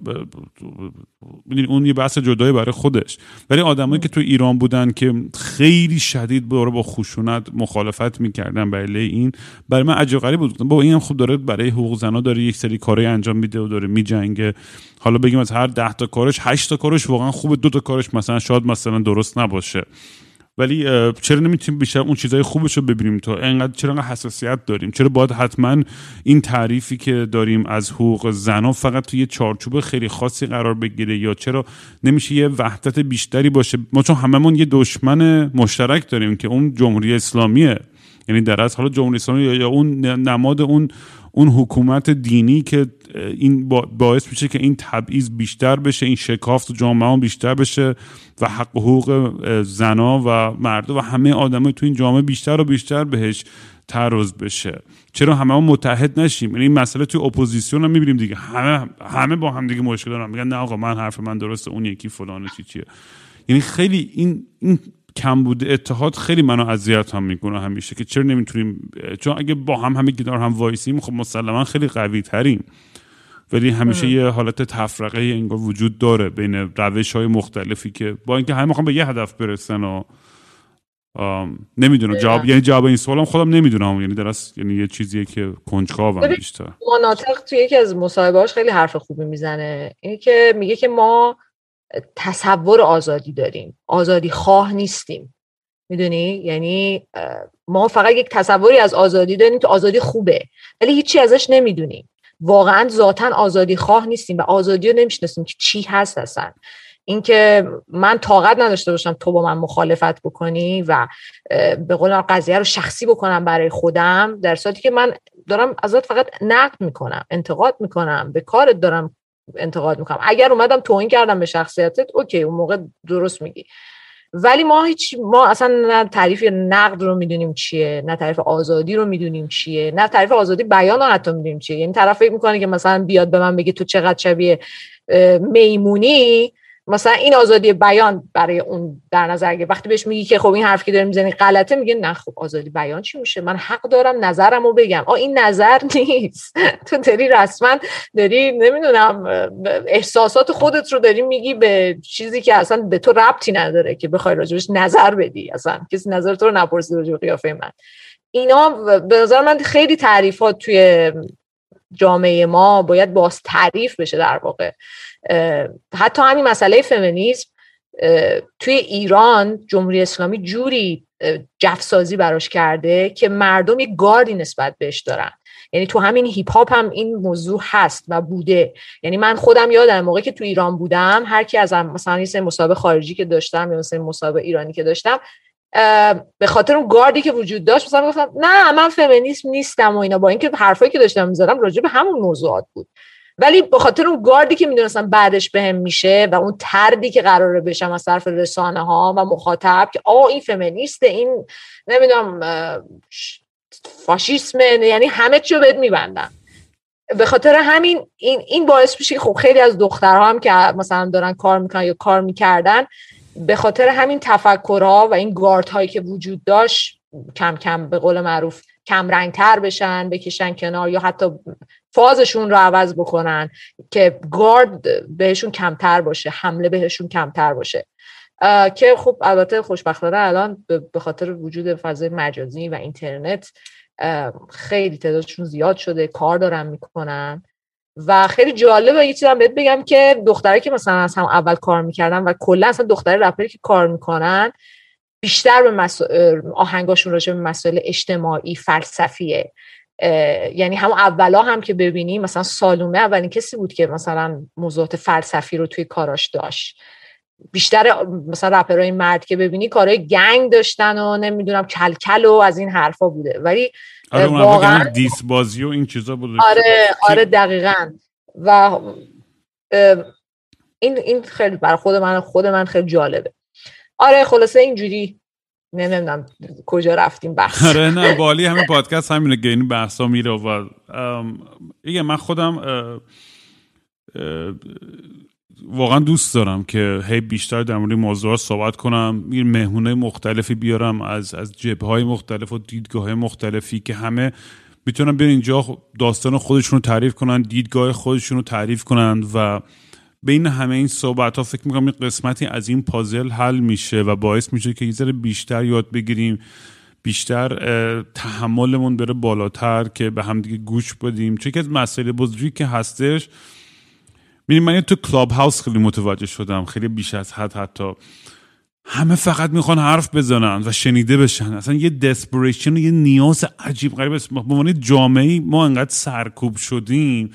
اون یه بحث جدایی برای خودش. ولی آدمایی که تو ایران بودن که خیلی شدید با با خشونت مخالفت می‌کردن برای این برای من عجیب غریب بود. با این هم خوب داره برای حقوق زنا داره یک سری کارهای انجام میده و داره میجنگه. حالا بگیم از هر ده تا کارش هشت تا کارش واقعا خوبه دو تا کارش مثلا شاید مثلا درست نباشه. ولی چرا نمی‌تونیم بیشتر اون چیزای خوبش رو ببینیم تو انقدر چرا انقدر حساسیت داریم؟ چرا باید حتما این تعریفی که داریم از حقوق زنان فقط توی چارچوب خیلی خاصی قرار بگیره یا چرا نمیشه یه وحدت بیشتری باشه؟ ما چون هممون یه دشمن مشترک داریم که اون جمهوری اسلامیه. یعنی در از حالا جمهوری اسلامی یا اون نماد اون اون حکومت دینی که این باعث میشه که این تبعیض بیشتر بشه این شکاف تو جامعه بیشتر بشه و حق حقوق زنا و مرد و همه آدمای تو این جامعه بیشتر و بیشتر بهش تعرض بشه. چرا همه ما متحد نشیم؟ یعنی این مسئله توی اپوزیسیون هم می‌بینیم دیگه. همه همه با هم دیگه مشکل دارن. میگن نه آقا من حرف من درسته اون یکی فلان چی چیه. یعنی خیلی این این کم بوده اتحاد خیلی منو اذیت هم می‌کنه همیشه که چرا نمی‌تونیم چون اگه با هم همه گدار هم وایسیم خب مسلما خیلی قوی تریم ولی همیشه یه حالت تفرقه انگار وجود داره بین روش های مختلفی که با اینکه همه می‌خوان به یه هدف برسن و نمی‌دونم جواب یعنی جواب این سوالم خودم نمی‌دونم یعنی درست یعنی یه چیزیه که کنجکاوم بیشتر. مناطق توی یکی از مصاحبه‌هاش خیلی حرف خوبی می‌زنه. اینه که میگه که ما تصور آزادی داریم. آزادی خواه نیستیم. می‌دونی؟ یعنی ما فقط یک تصوری از آزادی داریم که آزادی خوبه. ولی هیچی ازش نمی‌دونیم. واقعا ذاتا آزادی خواه نیستیم و آزادی رو نمی‌شناسیم که چی هست اصلا. اینکه من طاقت نداشته باشم تو با من مخالفت بکنی و به قول قضیه رو شخصی بکنم برای خودم در صورتی که من دارم ازت فقط نقد می‌کنم انتقاد می‌کنم به کارت دارم انتقاد می‌کنم. اگر اومدم توهین کردم به شخصیتت اوکی اون موقع درست میگی. ولی ما هیچ ما اصلا نه تعریف نقد رو می‌دونیم چیه نه تعریف آزادی رو می‌دونیم چیه نه تعریف آزادی بیان رو حتی می‌دونیم چیه. یعنی طرف فکر می‌کنه که مثلا بیاد به من بگه تو چقدر شبیه میمونی مثلا این آزادی بیان برای اون در نظر گرفت. وقتی بهش میگی که خب این حرفی که داری می‌زنی غلطه میگه نه خب آزادی بیان چی میشه؟ من حق دارم نظرم رو بگم. آ این نظر *laughs* نیست. تو داری رسما داری نمی‌دونم احساسات خودت رو داری میگی به چیزی که اصلا به تو ربطی نداره که بخوای راجبش نظر بدی. اصلا کسی نظر تو رو نپرسید راجب قیافه من. اینا به نظر من خیلی تعریفات توی جامعه ما باید باز تعریف بشه در واقع. حتی همین مسئله فمینیسم توی ایران جمهوری اسلامی جوری جفسازی براش کرده که مردم یک گاردی نسبت بهش دارن. یعنی تو همین هیپ هاپ هم این موضوع هست و بوده. یعنی من خودم یادم موقعی که تو ایران بودم هر کی از مثلا یه مسابقه خارجی که داشتم یا مثلا مسابقه ایرانی که داشتم به خاطر اون گاردی که وجود داشت مثلا گفتم نه من فمینیسم نیستم و اینا. با اینکه حرفایی که داشتم می‌زدم راجع به همون موضوعات بود. ولی به خاطر اون گاردی که می‌دونستم بعدش بهم به میشه و اون تردی که قراره بشم از طرف رسانه ها و مخاطب که آه این فمینیسته این نمی‌دونم فاشیسم یعنی همه چیو بهت میبندن. به خاطر همین این این باعث میشه خب خیلی از دخترها هم که مثلا دارن کار می‌کنن یا کار می‌کردن به خاطر همین تفکرها و این گارد هایی که وجود داشت کم کم به قول معروف کم رنگ تر بشن بکشن کنار یا حتی فازشون رو عوض بکنن که گارد بهشون کمتر باشه حمله بهشون کمتر باشه. که خب البته خوشبختانه الان به خاطر وجود فضای مجازی و اینترنت خیلی تعدادشون زیاد شده کار دارن می‌کنن. و خیلی جالبه یه چیزی بهت بگم که دختره که مثلا از هم اول کار می‌کردن و کلا اصلا دختره رپری که کار می‌کنن بیشتر به مس... آهنگاشون راجع به مسائل اجتماعی فلسفیه. یعنی همون اولا هم که ببینی مثلا سالومه اولین کسی بود که مثلا موضوعات فلسفی رو توی کاراش داشت. بیشتر مثلا رپرهای مرد که ببینی کارهای گنگ داشتن و نمی‌دونم کلکل و از این حرفا بوده. ولی آره واقعا؟ دیس بازی و این چیزا بود. آره آره دقیقا. و این این خیلی بر خود من خود من خیلی جالبه. آره خلاصه اینجوری. نمی‌دونم کجا رفتیم بحث. آره نه *laughs* بالی همین پادکست همینه که این بحثا میره و ایگه من خودم واقعا دوست دارم که هی بیشتر در مورد موضوع صحبت کنم این مهمونه مختلفی بیارم از از جبه های مختلف و دیدگاه های مختلفی که همه می‌تونن بیان اینجا داستان خودشون رو تعریف کنن دیدگاه خودشون رو تعریف کنن و بین همه این صحبت ها فکر می‌کنم این قسمتی از این پازل حل میشه و باعث میشه که یه بیشتر یاد بگیریم بیشتر تحملمون بره بالاتر که به همدیگه گوش بدیم. که از مسئله بزرگی که هستش میریم من تو کلاب هاوس خیلی متوجه شدم خیلی بیش از حد حتی. همه فقط می‌خوان حرف بزنن و شنیده بشن. اصلا یه دسپریشن و یه نیاز عجیب غریب. به عنوان جامعه ما انقدر سرکوب شدیم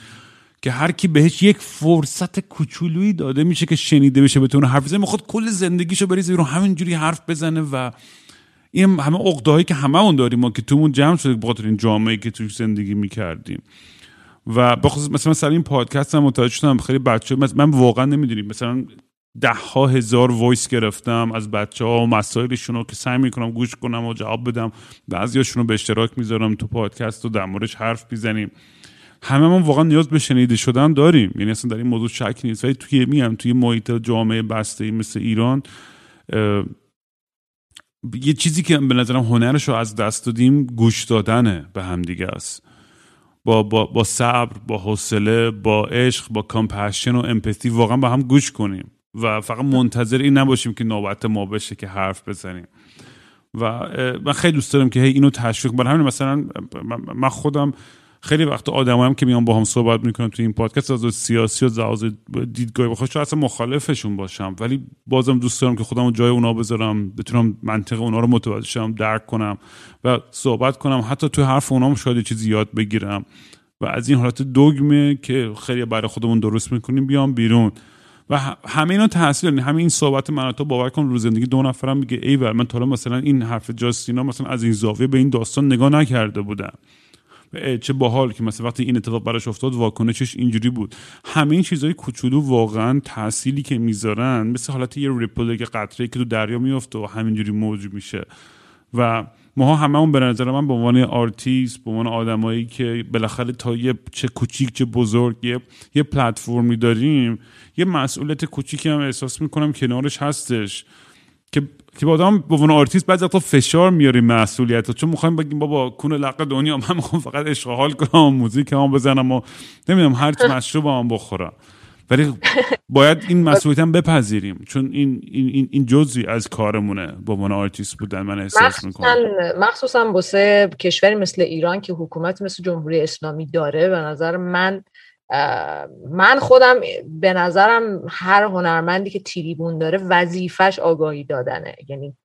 که هر کی بهش یک فرصت کوچولویی داده میشه که شنیده بشه بتونه حرف بزنه می‌خواد کل زندگیشو بریزه رو همینجوری حرف بزنه و این همه عقدهایی که همه اون داریم ما که تومون جمع شده بخاطر این جامعه که توش زندگی می‌کردیم. و بخصوص مثلا مثلا این پادکست هم متوجه شدم خیلی بچه من واقعا نمی‌دونیم. مثلا ده ها هزار voice گرفتم از بچه ها و مسائلشون رو که سعی می‌کنم گوش کنم و جواب بدم. بعضیاشون رو به اشتراک می‌ذارم تو پادکست و در موردش حرف می‌زنیم. همه ما واقعا نیاز به شنیده شدن داریم. یعنی اصلا در این موضوع شک نیست. ولی توی میم توی محیط جامعه بسته مثل ایران یه چیزی که به نظرم هنرش رو از دست دادیم گوش دادنه به همدیگه است. با, با, با صبر با حوصله با عشق با کامپشن و امپاتی واقعا با هم گوش کنیم. و فقط منتظر این نباشیم که نوبت ما بشه که حرف بزنیم. و من خیلی دوست دارم که هی اینو تشویق برای همین مثلا من خودم خیلی وقت هم که میان با هم صحبت می‌کنم تو این پادکست از سیاسی و از دیدگاه بخواه شاید اصلا مخالفشون باشم. ولی بازم دوست دارم که خودم جای اونا بذارم بتونم منطق اونا رو متوجه شم درک کنم و صحبت کنم. حتی تو حرف اونا شاید چیزی یاد بگیرم. و از این حالت دوگمه که خیلی برای خودمون درست می‌کنیم بیام بیرون. و همه اینا تاثیر همه این صحبت من تو باور کن رو زندگی دو نفرم میگه ای من تا مثلا این حرف جاستینا مثلا از این زاویه به این داستان نگاه نکرده بودم. چه باحال که مثلا وقتی این اتفاق براش افتاد واکنشش اینجوری بود. همه این چیزهای کوچولو واقعا تأثیری که می‌ذارن مثل حالت یه ریپل که قطره که تو دریا میفته و همینجوری موج میشه. و ما همون به نظر من به عنوان آرتیست به عنوان آدمایی که بالاخره تا یه چه کوچیک چه بزرگ یه, یه پلتفرمی داریم یه مسئولیت کوچیکی هم احساس می‌کنم کنارش هستش. که با آدم به عنوان آرتیست بعضی وقتا فشار میاریم مسئولیت چون می‌خوایم بگیم بابا کون لق دنیا من می‌خوام فقط عشق حال کنم music هم بزنم و نمی‌دونم هر چی مشروب هم بخورم. ولی باید این مسئولیت هم بپذیریم. چون این این این جزئی از کارمونه به عنوان آرتیست بودن من احساس می‌کنم. مخصوصا واسه کشوری مثل ایران که حکومت مثل جمهوری اسلامی داره به نظر من من خودم به نظرم هر هنرمندی که تریبون داره وظیفش آگاهی دادنه. یعنی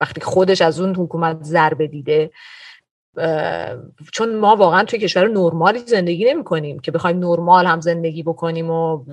وقتی خودش از اون حکومت ضربه دیده چون ما واقعا توی کشور نرمالی زندگی نمی کنیم که بخوایم نرمال هم زندگی بکنیم و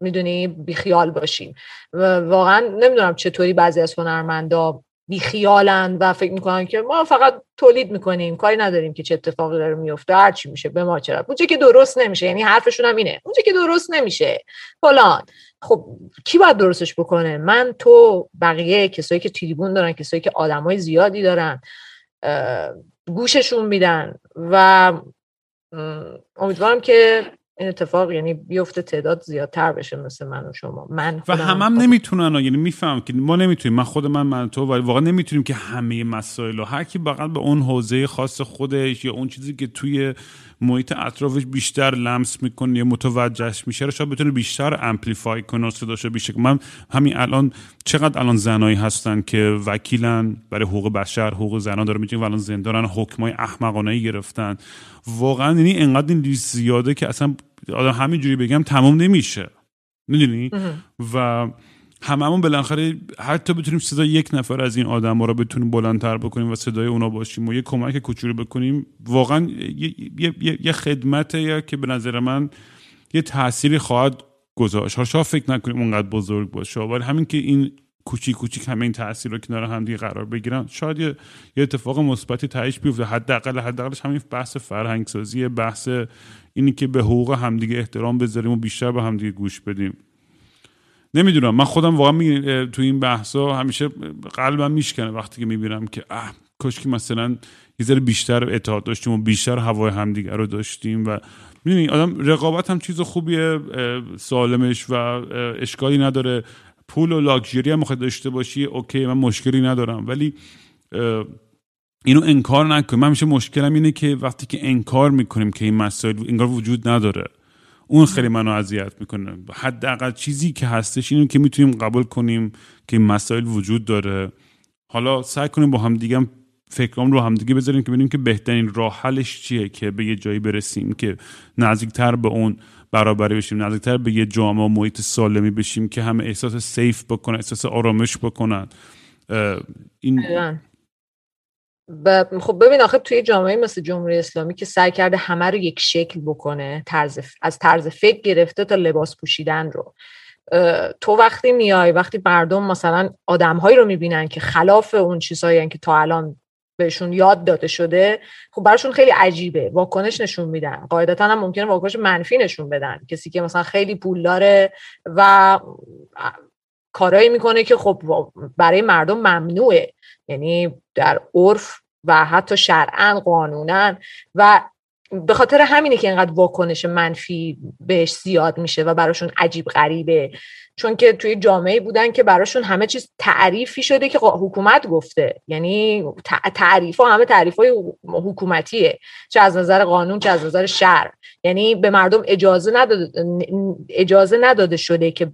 می‌دونی بیخیال باشیم. واقعا نمی‌دونم چطوری بعضی از هنرمندا بیخیالن و فکر می‌کنن که ما فقط تولید می‌کنیم کاری نداریم که چه اتفاقی داره میفته هر چی میشه به ما چرا اونجا که درست نمیشه یعنی حرفشون هم اینه. اونجا که درست نمیشه. فلان. خب کی باید درستش بکنه؟ من تو بقیه کسایی که تریبون دارن کسایی که آدمای زیادی دارن گوششون میدن و امیدوارم که این اتفاق یعنی بیفته تعداد زیادتر بشه مثل من و شما. من و هم هم نمی‌تونن یعنی میفهم که ما نمی‌تونیم. من خود من من تو واقعا نمی‌تونیم که همه مسائل رو هر کی به اون حوزه خاص خودش یا اون چیزی که توی محیط اطرافش بیشتر لمس می‌کنه یا متوجهش میشه رو شاید بتونه بیشتر امپلیفای کنه و صداشو بیشه من همین الان چقدر الان زنایی هستن که وکیلن برای حقوق بشر حقوق زنان داره و الان زندانن حکمای احمقانه گرفتن. واقعا یعنی انقدر این زیاده که اصلا آدم همینجوری بگم تمام نمیشه. می‌دونی؟ و هممون بالاخره حتی بتونیم صدای یک نفر از این آدم ها رو بتونیم بلندتر بکنیم و صدای اونا باشیم و یه کمک کوچولو بکنیم واقعا یه, یه،, یه،, خدمته که به نظر من یه تأثیری خواهد گذاشت. شاید فکر نکنیم اونقدر بزرگ باشه ولی همین که این کوچیک کوچیک همه این تاثیر رو کنار هم دیگه قرار بگیرن شاید یه, یه اتفاق مثبتی تهش بیفته. حداقل حداقلش همین بحث فرهنگ سازی بحث اینی که به حقوق همدیگه احترام بذاریم و بیشتر به همدیگه گوش بدیم. نمی‌دونم من خودم واقعا تو این بحثا همیشه قلبم میشکنه وقتی که می‌بینم که اه کاش که مثلا یه ذره بیشتر اتحاد داشتیم و بیشتر هوای همدیگه رو داشتیم و می‌دونی آدم رقابت هم چیز خوبیه سالمش و اشکالی نداره. پول و لاکچری هم داشته باشی اوکی من مشکلی ندارم. ولی اینو انکار نکن. من میشه مشکلم اینه که وقتی که انکار می‌کنیم که این مسائل انگار وجود نداره. اون خیلی منو اذیت می‌کنه. حداقل چیزی که هستش اینو که می‌تونیم قبول کنیم که این مسائل وجود داره. حالا سعی کنیم با هم دیگه فکرام رو همدیگه بذاریم که ببینیم که بهترین راه حلش چیه که به یه جایی برسیم که نزدیکتر به اون برابری بشیم نزدیکتر به یه جامعه و محیط سالمی بشیم که همه احساس سیف بکنن احساس آرامش بکنن. این خب ببین آخه توی جامعه مثل جمهوری اسلامی که سعی کرده همه رو یک شکل بکنه طرز از طرز فکر گرفته تا لباس پوشیدن رو. تو وقتی میای وقتی مردم مثلا آدمهایی رو می‌بینن که خلاف اون چیزهایی که تا الان بهشون یاد داده شده خب براشون خیلی عجیبه. واکنش نشون میدن. قاعدتا هم ممکنه واکنش منفی نشون بدن. کسی که مثلا خیلی پول داره و کارایی می‌کنه که خب برای مردم ممنوعه. یعنی در عرف و حتی شرعا قانونا. و به خاطر همینه که اینقدر واکنش منفی بهش زیاد میشه و براشون عجیب غریبه. چون که توی جامعه بودن که براشون همه چیز تعریفی شده که حکومت گفته. یعنی تعریف ها همه تعریف های حکومتیه. چه از نظر قانون چه از نظر شرع. یعنی به مردم اجازه نداده, اجازه نداده شده که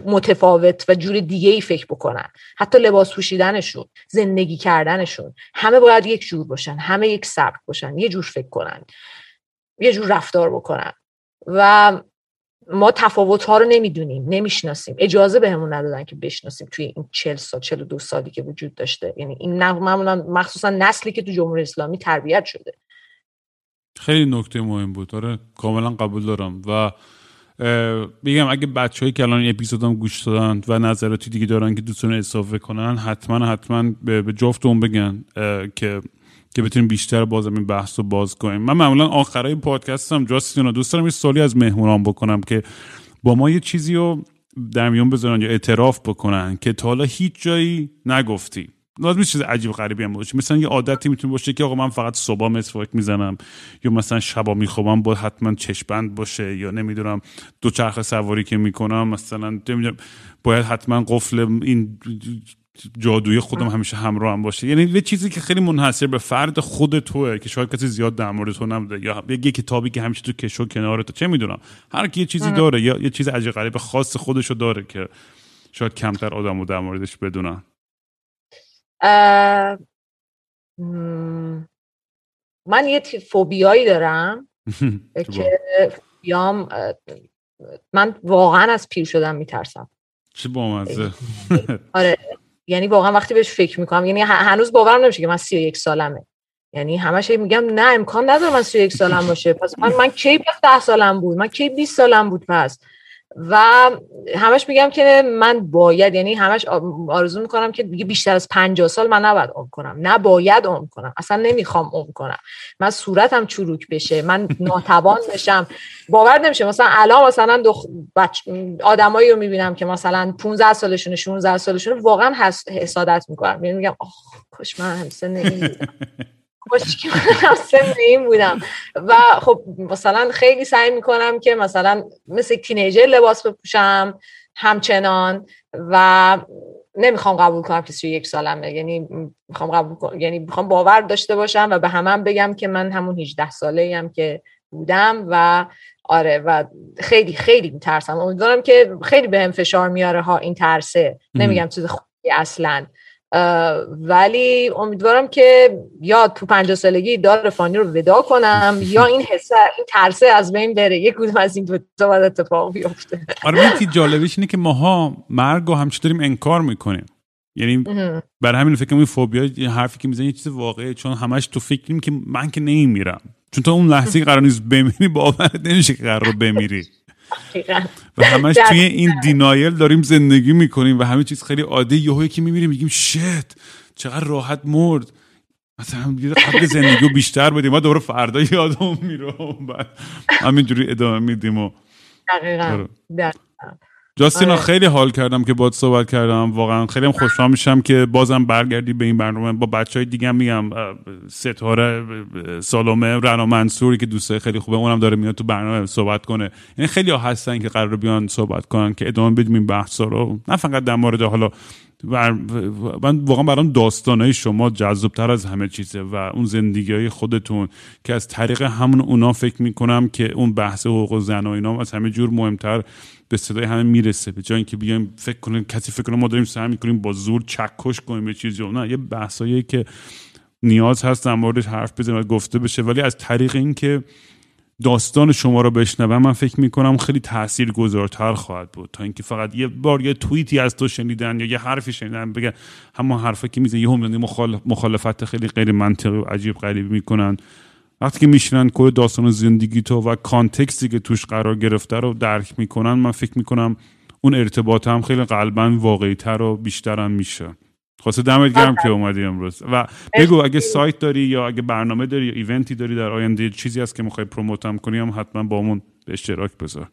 متفاوت و جور دیگه ای فکر بکنن. حتی لباس پوشیدنشون زندگی کردنشون همه باید یک جور باشن همه یک سبک باشن یه جور فکر کنن یه جور رفتار بکنن. و ما تفاوت ها رو نمی‌دونیم نمی‌شناسیم. اجازه بهمون ندادن که بشناسیم توی این چل سال چل دو سالی که وجود داشته. یعنی این معمولا مخصوصا نسلی که تو جمهوری اسلامی تربیت شده. خیلی نکته مهم بود. آره کاملا قبول دارم. و بگم اگه بچههایی که الان این اپیزودم گوش دادن و نظراتی دیگه دارن که دوستان اضافه کنن حتما حتما به جفتمون بگن که که بتونیم بیشتر بازم این بحث رو باز کنیم. من معمولا آخرای پادکست هم جاستین دوست دارم یه سالی از مهمونان بکنم که با ما یه چیزی رو در میون بذارن یا اعتراف بکنن که تا حالا هیچ جایی نگفتی. لازم چیز عجیب غریبی هم باشه. مثلا یه عادتی می‌تونه باشه که آقا من فقط صبح مسواک می‌زنم یا مثلا شبا میخوابم با حتما چشبند باشه یا نمی‌دونم دو چرخ سواری که می‌کنم مثلا نمی‌دونم باید حتما قفل این جادوی خودم همیشه همراه هم باشه. یعنی یه چیزی که خیلی منحصر به فرد خود توه که شاید کسی زیاد در مورد تو نبوده یا یه کتابی که همیشه تو کشو کنار تو چه می‌دونم. هر کی یه چیزی داره یا یه چیز عجیب غریب خاص خودشو داره که شاید کمتر آدم رو در موردش بدونن. من یه فوبیایی دارم *laughs* که فوبیام من واقعا از پیر شدن میترسم. چه بامزه *laughs* آره یعنی واقعا وقتی بهش فکر می‌کنم یعنی هنوز باورم نمیشه که من 31 سالمه. یعنی همش میگم نه امکان نداره من 31 سالم باشه. پس من من کی 10 سالم بود؟ من کی 20 سالم بود پس؟ و همش میگم که من باید یعنی همش آرزو می‌کنم که دیگه بیشتر از 50 سال من نباید عمر کنم. نه باید عمر کنم. اصلا نمی‌خوام عمر کنم. من صورتم چروک بشه. من ناتوان *laughs* بشم. باور نمیشه. مثلا الان مثلا دخ... بچ... آدمایی رو می‌بینم که مثلا 15 سالشونه 16 سالشونه واقعا حسادت می‌کنم. یعنی میگم آخ کاش من *laughs* همسه خوشگی *laughs* سن این بودم. و خب مثلا خیلی سعی می‌کنم که مثلا مثل تینیجر لباس بپوشم همچنان و نمی‌خوام قبول کنم که یک سالمه. یعنی می‌خوام قبول کنم یعنی می‌خوام باور داشته باشم و به همم هم بگم که من همون 18 ساله هم که بودم و آره و خیلی خیلی میترسم. امیدوارم که خیلی به هم فشار میاره ها این ترسه. نمیگم چیز خوبی اصلا. ولی امیدوارم که یا تو پنجاه سالگی دار فانی رو ودا کنم *laughs* یا این حسه این ترسه از بین بره. یک کدوم از این دو تا باید اتفاق بیفته. آره جالبش اینه که ماها مرگ رو همچه داریم انکار می‌کنیم. یعنی برای همین فکر این فوبیا حرفی که می‌زنی یه چیز واقعه چون همش تو فکریم که من که نمیمیرم. چون تا اون لحظه قرار نیست بمیری باورت نمیشه که قرار بمیری. و همش توی این دینایل داریم زندگی می‌کنیم و همه چیز خیلی عادی. یهو که میمیریم میگیم شت چقدر راحت مرد. مثلا قبل زندگی بیشتر بدیم ما دوباره فردا یادم میره. بعد همینجوری ادامه میدیم و دقیقا. آره. جاستینا آره. خیلی حال کردم که باد صحبت کردم. واقعا خیلی هم خوشحال میشم که بازم برگردی به این برنامه. با بچه های دیگه میگم ستاره سالومه رنا منصوری که دوسته خیلی خوبه اونم داره میاد تو برنامه صحبت کنه. یعنی خیلی ها هستن که قرار بیان صحبت کنن که ادامه بدیم این بحثا رو. نه فقط در مورد حالا من واقعا برام داستانهای شما جذابتر از همه چیزه و اون زندگی های خودتون که از طریق همون اونا فکر می‌کنم که اون بحث حقوق زن و اینا از همه جور مهمتر به صدای همه می‌رسه به جای اینکه بیایم فکر کنیم کسی فکر کنه ما داریم سعی می‌کنیم با زور چکش کنیم به چیزی. نه یه بحثایی که نیاز هست در موردش حرف بزنیم و گفته بشه. ولی از طریق اینکه داستان شما رو بشنوم من فکر می‌کنم خیلی تأثیر گذارتر خواهد بود. تا اینکه فقط یه بار یه توییتی از تو شنیدن یا یه حرفی شنیدن بگه همون حرفی که میزن یه مخالفت خیلی غیر منطقی و عجیب غریبی می‌کنن. وقتی که میشنن کل داستان زندگی تو و کانتکستی که توش قرار گرفته رو درک می‌کنن من فکر می‌کنم اون ارتباط هم خیلی قلبا واقعی تر و بیشتر میشه. خواسته دمت گرم که اومدی امروز. و بگو اگه سایت داری یا اگه برنامه داری یا ایونتی داری در آینده چیزی هست که می‌خوای پروموت هم کنی هم حتما با همون به اشتراک بذار.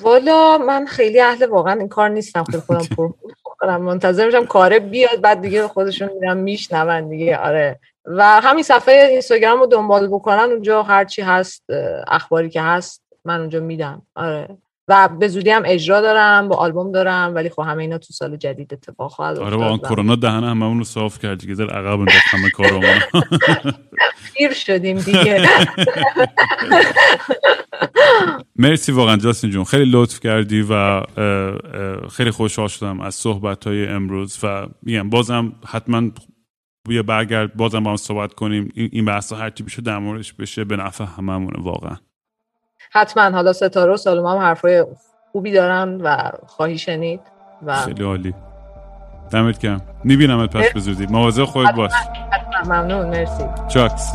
والا من خیلی اهل واقعا این کار نیستم خیلی خودم *laughs* کنم منتظر میشم کاره بیاد بعد دیگه خودشون میرم میشنون دیگه. آره. و همین صفحه اینستاگرام رو دنبال بکنن اونجا هرچی هست اخباری که هست من اونجا میدم. آره. و به زودی هم اجرا دارم با آلبوم دارم ولی خب همه اینا تو سال جدید اتفاق خواهد آره با کرونا دهن همه اون رو صاف کرد که در عقب انداخت همه کارامون. *laughs* پیر شدیم دیگه. *laughs* مرسی واقعا جاستین جون. خیلی لطف کردی و خیلی خوشحال شدم از صحبت های امروز و میگم بازم حتما بیا برگرد بازم با هم صحبت کنیم. این بحث هر چی بشه در موردش بشه به نفع هممونه واقعا. حتما. حالا ستاره و سالوم هم حرفای خوبی دارن و خواهی شنید و خیلی عالی. دمت کم میبینمت پس بزودی مواظب خودت باش. ممنون. مرسی. چاکس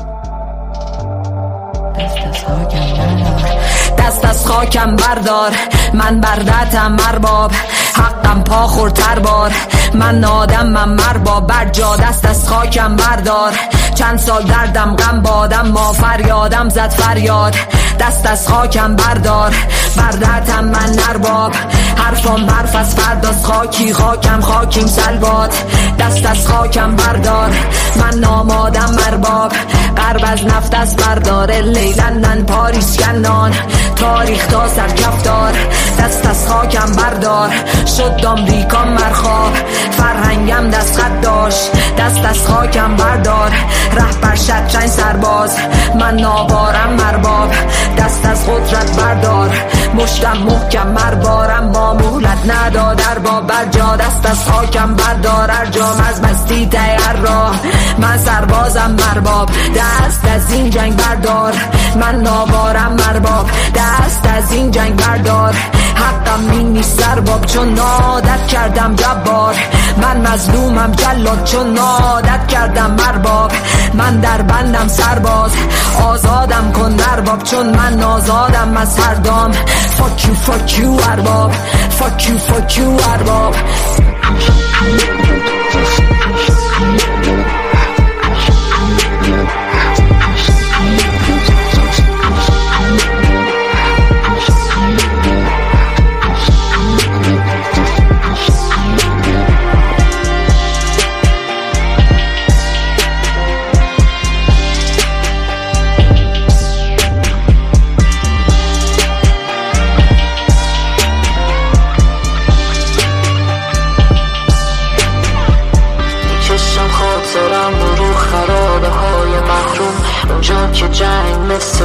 دست از خاکم بردار. من بردتم مرباب حقم پا خورتر بار. من آدم من مرباب. بر جا دست از خاکم بردار. چند سال دردم غم بادم ما فریادم زد فریاد. دست از خاکم بردار. بردتم من نرباب حرفم برف از فرداز خاکی خاکم خاکیم سلبات دست از خاکم بردار. من نامادم مرباب. قرب از نفت از برداره لیلندن پاریس کنان. تاریخ تا سرکفتار دست از خاکم بردار. شد دامریکا مرخواب فرهنگم دست خط داشت. دست از خاکم بردار. رهبر شطرنج سرباز. من نابارم مرباب دست از قدرت بردار. مشتم محکم مربارم با مهلت ندادر با برجا دست از خاکم بردار. ارجام از مستی تیر راه. من سربازم مرباب دست از این جنگ بردار. من نابارم مرباب دست از این جنگ بردار. حقم این نیست سرباب چون نادت کردم جبار. من مظلومم جلاد چون نادت کردم مرباب. من در بندم سرباز آزادم کن درباب چون من آزادم از هر دام فاک یو فاک یو ارباب فاک ارباب.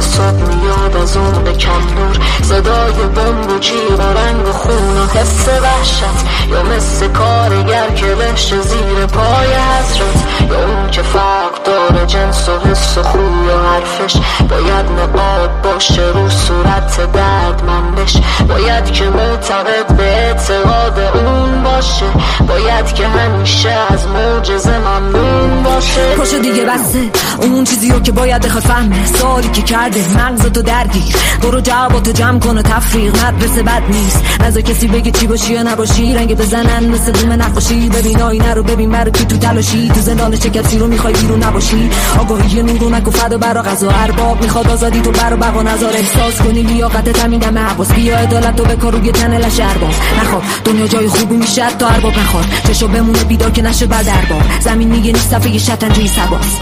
صبح میاد از اون نور صدای بمب و جیغ و رنگ و خون و حس وحشت. یا مثل کارگر که بشه زیر پای حضرت. یا اون که فرق داره جنس و حس و خوی و حرفش. باید نقاب باشه رو صورت درد من بش باید که معتقد به اعتقاد اون باشه. باید که همیشه از معجزه ممنون باشه. پاشو دیگه بسته اون چیزی رو که باید بخواد فهمه. سالی که کرده مغزتو درگیر. برو جواباتو جمع کن و تفریق مدرسه بد نیست. نزا کسی بگه چی باشی یا نباشی. رنگ بزنن مثل دوم نقاشی. ببین آینه رو ببین برو کی تو تلاشی. تو زندان چه کسی رو می‌خوای بیرون نباشی. آگاهی نور و فدا برا غذا ارباب می‌خواد آزادی تو برو بقا نظر. احساس کنی لیاقت تمین دم حواس بیا عدالت تو بکار روی تن لش ارباب. نخواب. دنیا جای خوبی میشه تا ارباب نخواد. چشو بمونه بیدار که نشه بعد ارباب زمین میگه نیست صفحه شطرنجی سرباز